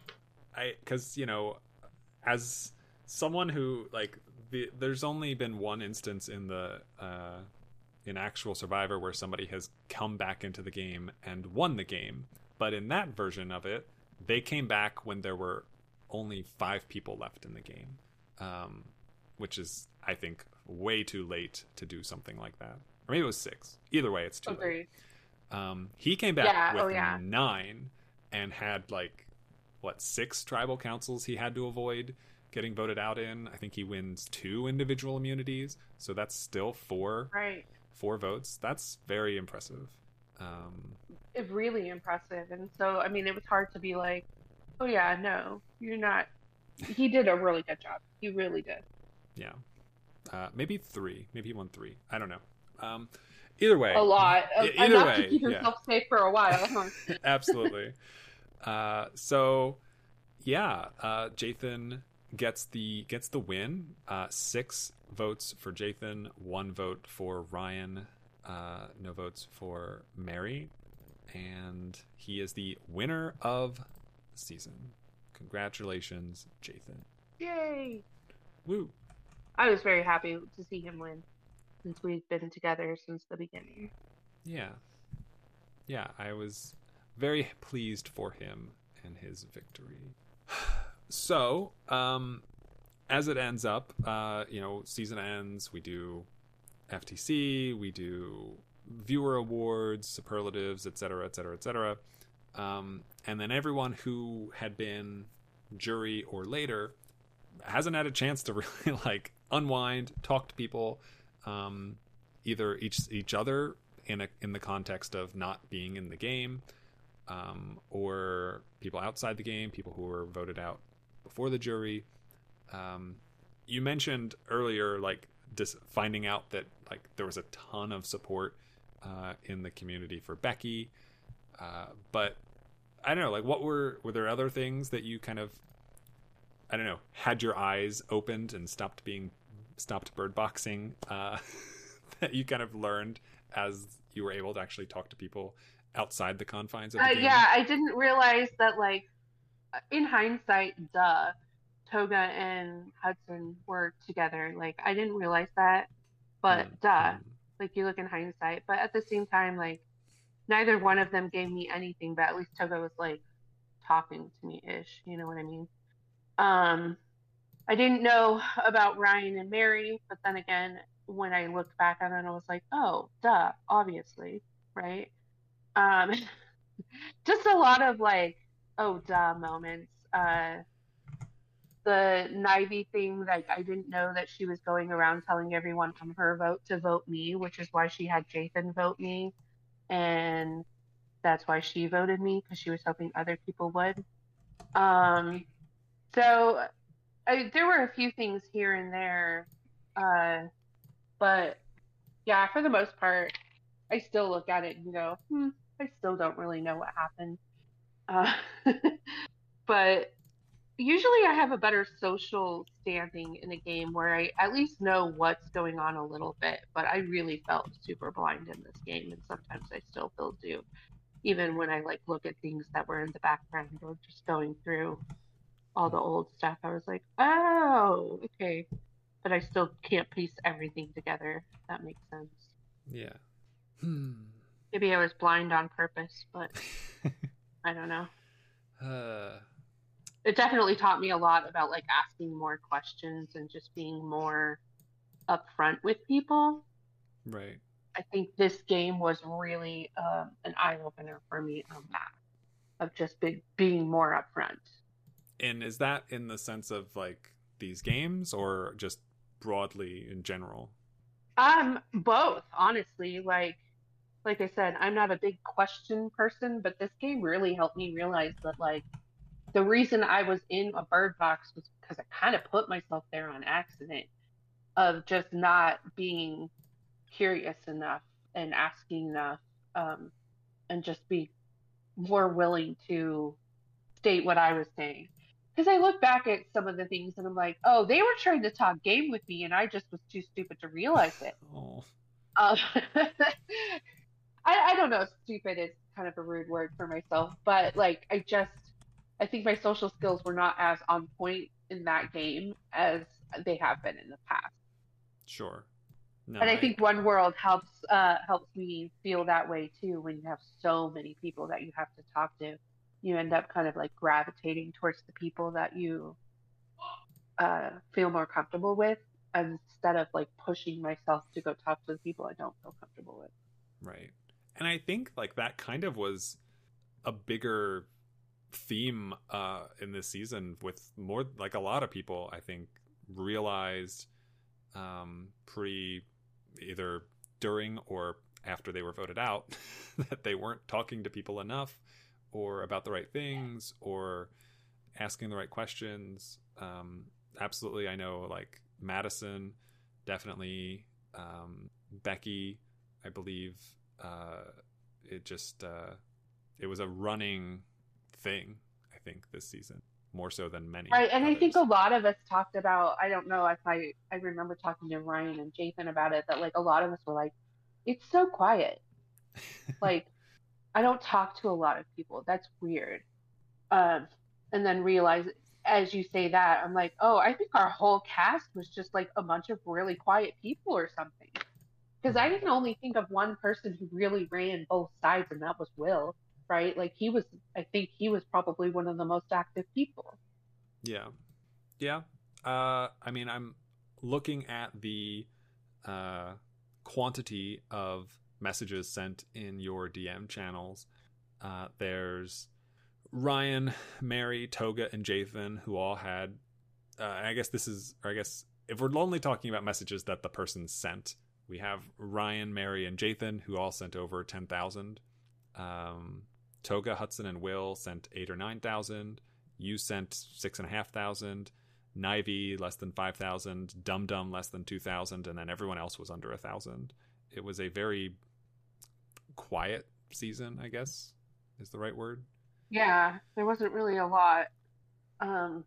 I cuz you know as someone who like the, there's only been one instance in the uh in actual survivor where somebody has come back into the game and won the game but in that version of it, they came back when there were only five people left in the game, um, which is, I think, way too late to do something like that. Or maybe it was six. Either way, it's too Agreed. late. Um, he came back yeah, with oh, yeah. nine and had like what six tribal councils he had to avoid getting voted out in. I think he wins two individual immunities, so that's still four right four votes. That's very impressive. Um, really impressive. And so, I mean, it was hard to be like, oh, yeah, no, you're not. He did a really good job. He really did. Yeah. Uh, maybe three. Maybe he won three. I don't know. Um, either way. A lot. Either Enough way. to keep yourself yeah. safe for a while. (laughs) (laughs) Absolutely. Uh, so, yeah, uh, Jathan gets the gets the win. Uh, six votes for Jathan, one vote for Ryan, uh, no votes for Mary, and he is the winner of the season. Congratulations, Jathan. Yay! Woo! I was very happy to see him win since we've been together since the beginning. Yeah. Yeah, I was very pleased for him and his victory. (sighs) So, um, as it ends up, uh, you know, season ends, we do FTC, we do viewer awards, superlatives, etc., etc., etc. And then everyone who had been jury or later hasn't had a chance to (laughs) really like unwind, talk to people, um, either each each other in a in the context of not being in the game, um, or people outside the game, people who were voted out before the jury. Um, you mentioned earlier, like just finding out that like there was a ton of support uh, in the community for Becky. Uh, but I don't know, like what were were there other things that you kind of I don't know had your eyes opened and stopped being stopped bird boxing uh, (laughs) that you kind of learned as you were able to actually talk to people outside the confines of the uh, game? Yeah, I didn't realize that like in hindsight, duh, Toga and Hudson were together. Like I didn't realize that, but mm. duh. Mm like you look in hindsight. But at the same time, like neither one of them gave me anything, but at least Toga was like talking to me ish, you know what I mean? Um I didn't know about Ryan and Mary, but then again, when I looked back on it, I was like, oh, duh, obviously, right? Um (laughs) just a lot of like, oh duh moments. Uh the Nivy thing, like I didn't know that she was going around telling everyone from her vote to vote me, which is why she had Jathan vote me, and that's why she voted me because she was hoping other people would. Um, so I, there were a few things here and there, uh, but yeah, for the most part, I still look at it and go, hmm, I still don't really know what happened. Uh, (laughs) but usually I have a better social standing in a game where I at least know what's going on a little bit, but I really felt super blind in this game and sometimes I still feel do. Even when I like look at things that were in the background or just going through all the old stuff, I was like, Oh, okay. But I still can't piece everything together, that makes sense. Yeah. Hmm. Maybe I was blind on purpose, but (laughs) I don't know. Uh it definitely taught me a lot about like asking more questions and just being more upfront with people. Right. I think this game was really um, an eye opener for me on that. of just be, being more upfront. And is that in the sense of like these games or just broadly in general? Um, both, honestly. Like, like I said, I'm not a big question person, but this game really helped me realize that like the reason I was in a bird box was because I kind of put myself there on accident of just not being curious enough and asking enough um, and just be more willing to state what I was saying. Because I look back at some of the things and I'm like, oh, they were trying to talk game with me and I just was too stupid to realize it. (laughs) Oh. Um, (laughs) I, I don't know. Stupid is kind of a rude word for myself, but like I just, I think my social skills were not as on point in that game as they have been in the past. Sure. No, and I, I, think One World helps uh, helps me feel that way too. When you have so many people that you have to talk to, you end up kind of like gravitating towards the people that you uh, feel more comfortable with, instead of like pushing myself to go talk to the people I don't feel comfortable with. Right, and I think like that kind of was a bigger theme uh, in this season with more like a lot of people. I think realized um, pre either during or after they were voted out (laughs) that they weren't talking to people enough or about the right things or asking the right questions. Um, absolutely, I know like Madison, definitely um, Becky, I believe. Uh, it just uh, it was a running thing. I think this season more so than many. Right, and others. I think a lot of us talked about. I don't know if I I remember talking to Ryan and Jathan about it. That like a lot of us were like, it's so quiet. (laughs) like, I don't talk to a lot of people. That's weird. Um, and then realize as you say that, I'm like, oh, I think our whole cast was just like a bunch of really quiet people or something. Because I can only think of one person who really ran both sides, and that was Will right? Like he was, I think he was probably one of the most active people. Yeah. Yeah. Uh, I mean, I'm looking at the uh, quantity of messages sent in your DM channels. Uh, there's Ryan, Mary, Toga, and Jathan, who all had. Uh, I guess this is, I guess if we're only talking about messages that the person sent, we have Ryan, Mary, and Jathan, who all sent over 10,000. Um, Toga, Hudson, and Will sent eight or nine thousand. You sent six and a half thousand. Nivy less than five thousand. Dum Dum less than two thousand, and then everyone else was under a thousand. It was a very quiet season, I guess is the right word. Yeah, there wasn't really a lot. Um,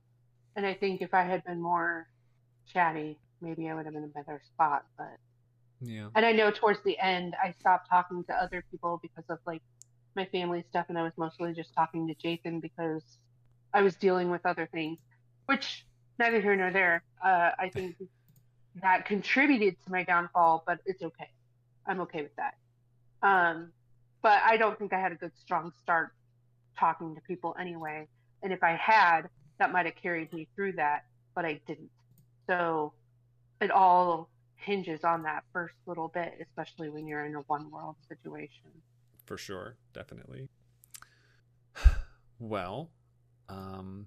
and I think if I had been more chatty, maybe I would have been in a better spot. But yeah, and I know towards the end I stopped talking to other people because of like my family stuff, and I was mostly just talking to Jathan because I was dealing with other things, which neither here nor there. Uh, I (laughs) think that contributed to my downfall, but it's okay. I'm okay with that. Um, but I don't think I had a good, strong start talking to people anyway. And if I had, that might have carried me through that, but I didn't. So it all hinges on that first little bit, especially when you're in a one world situation for sure, definitely. (sighs) Well, um,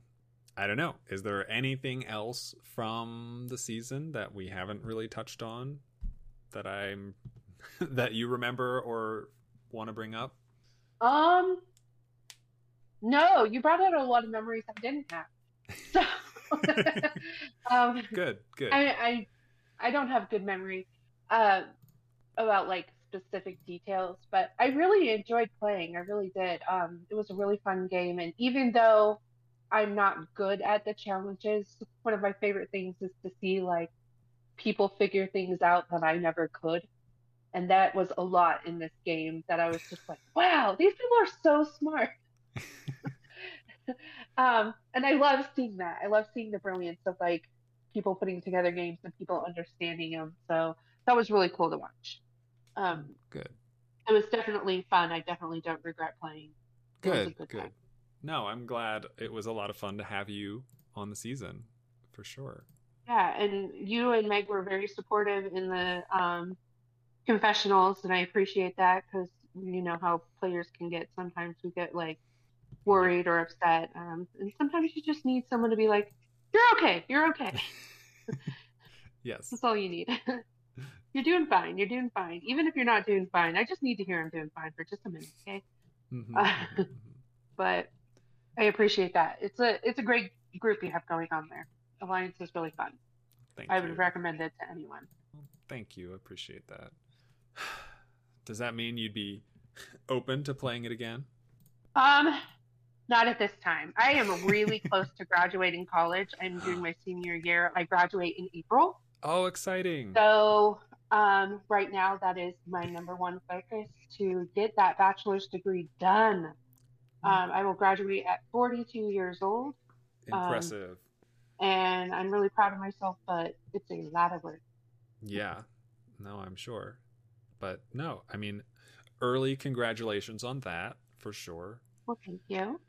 I don't know. Is there anything else from the season that we haven't really touched on that I'm (laughs) that you remember or want to bring up? Um, no, you brought out a lot of memories I didn't have. So, (laughs) um, (laughs) good, good. I, I, I don't have good memory uh, about like specific details, but I really enjoyed playing. I really did. Um, it was a really fun game, and even though I'm not good at the challenges, one of my favorite things is to see like people figure things out that I never could. And that was a lot in this game that I was just like, wow, these people are so smart. (laughs) um, and I love seeing that. I love seeing the brilliance of like people putting together games and people understanding them. So that was really cool to watch. Um, good. It was definitely fun. I definitely don't regret playing. It good. good. good. No, I'm glad it was a lot of fun to have you on the season, for sure. Yeah, and you and Meg were very supportive in the um, confessionals, and I appreciate that because you know how players can get. Sometimes we get like worried or upset. Um, and sometimes you just need someone to be like, "You're okay. You're okay." (laughs) yes, that's all you need. (laughs) you're doing fine. You're doing fine. Even if you're not doing fine, I just need to hear I'm doing fine for just a minute, okay? Mhm, Uh, mhm, mhm. (laughs) but I appreciate that. It's a it's a great group you have going on there. Alliance is really fun. Thank I you. would recommend it to anyone. Thank you. I appreciate that. (sighs) Does that mean you'd be (laughs) open to playing it again? Um, not at this time. I am really (laughs) close to graduating college. I'm doing (gasps) my senior year. I graduate in April. Oh, exciting. So, um, right now, that is my number one focus to get that bachelor's degree done. Um, I will graduate at 42 years old, um, Impressive. and I'm really proud of myself, but it's a lot of work. yeah. No, I'm sure. But no, I mean, early congratulations on that for sure. Well, thank you.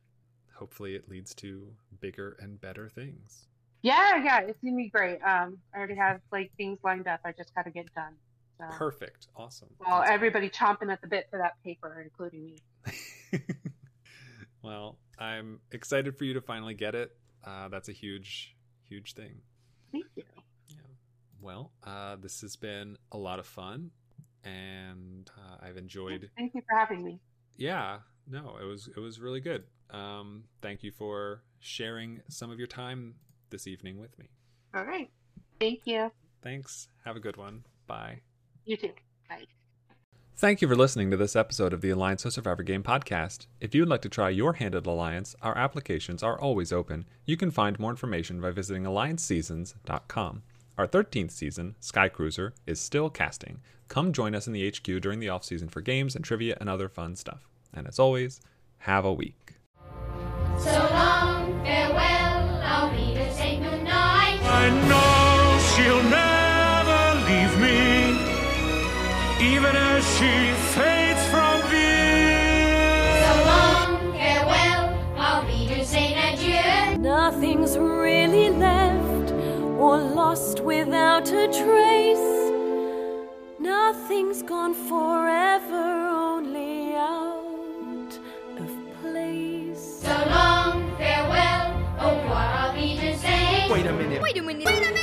Hopefully, it leads to bigger and better things. Yeah, yeah, it's gonna be great. Um, I already have like things lined up. I just got to get done. So, Perfect. Awesome. well, That's everybody chomping at the bit for that paper, including me. (laughs) well, I'm excited for you to finally get it. Uh, that's a huge, huge thing. Thank you. Yeah. Well, uh, this has been a lot of fun, and uh, I've enjoyed. Thank you for having me. Yeah, no, it was it was really good. Um, thank you for sharing some of your time this evening with me. All right. Thank you. Thanks. Have a good one. Bye. You too. Bye. Thank you for listening to this episode of the Alliance of Survivor Game podcast. If you would like to try your hand at Alliance, our applications are always open. You can find more information by visiting allianceseasons.com. Our 13th season, Sky Cruiser, is still casting. Come join us in the HQ during the off season for games and trivia and other fun stuff. And as always, have a week. So long, farewell, I'll be to say goodnight. I know she'll never leave me, even as she fades from view. So long, farewell, I'll be to say adieu. Nothing's really left or lost without a trace. Nothing's gone forever Wait a minute. Wait a minute. Wait a minute.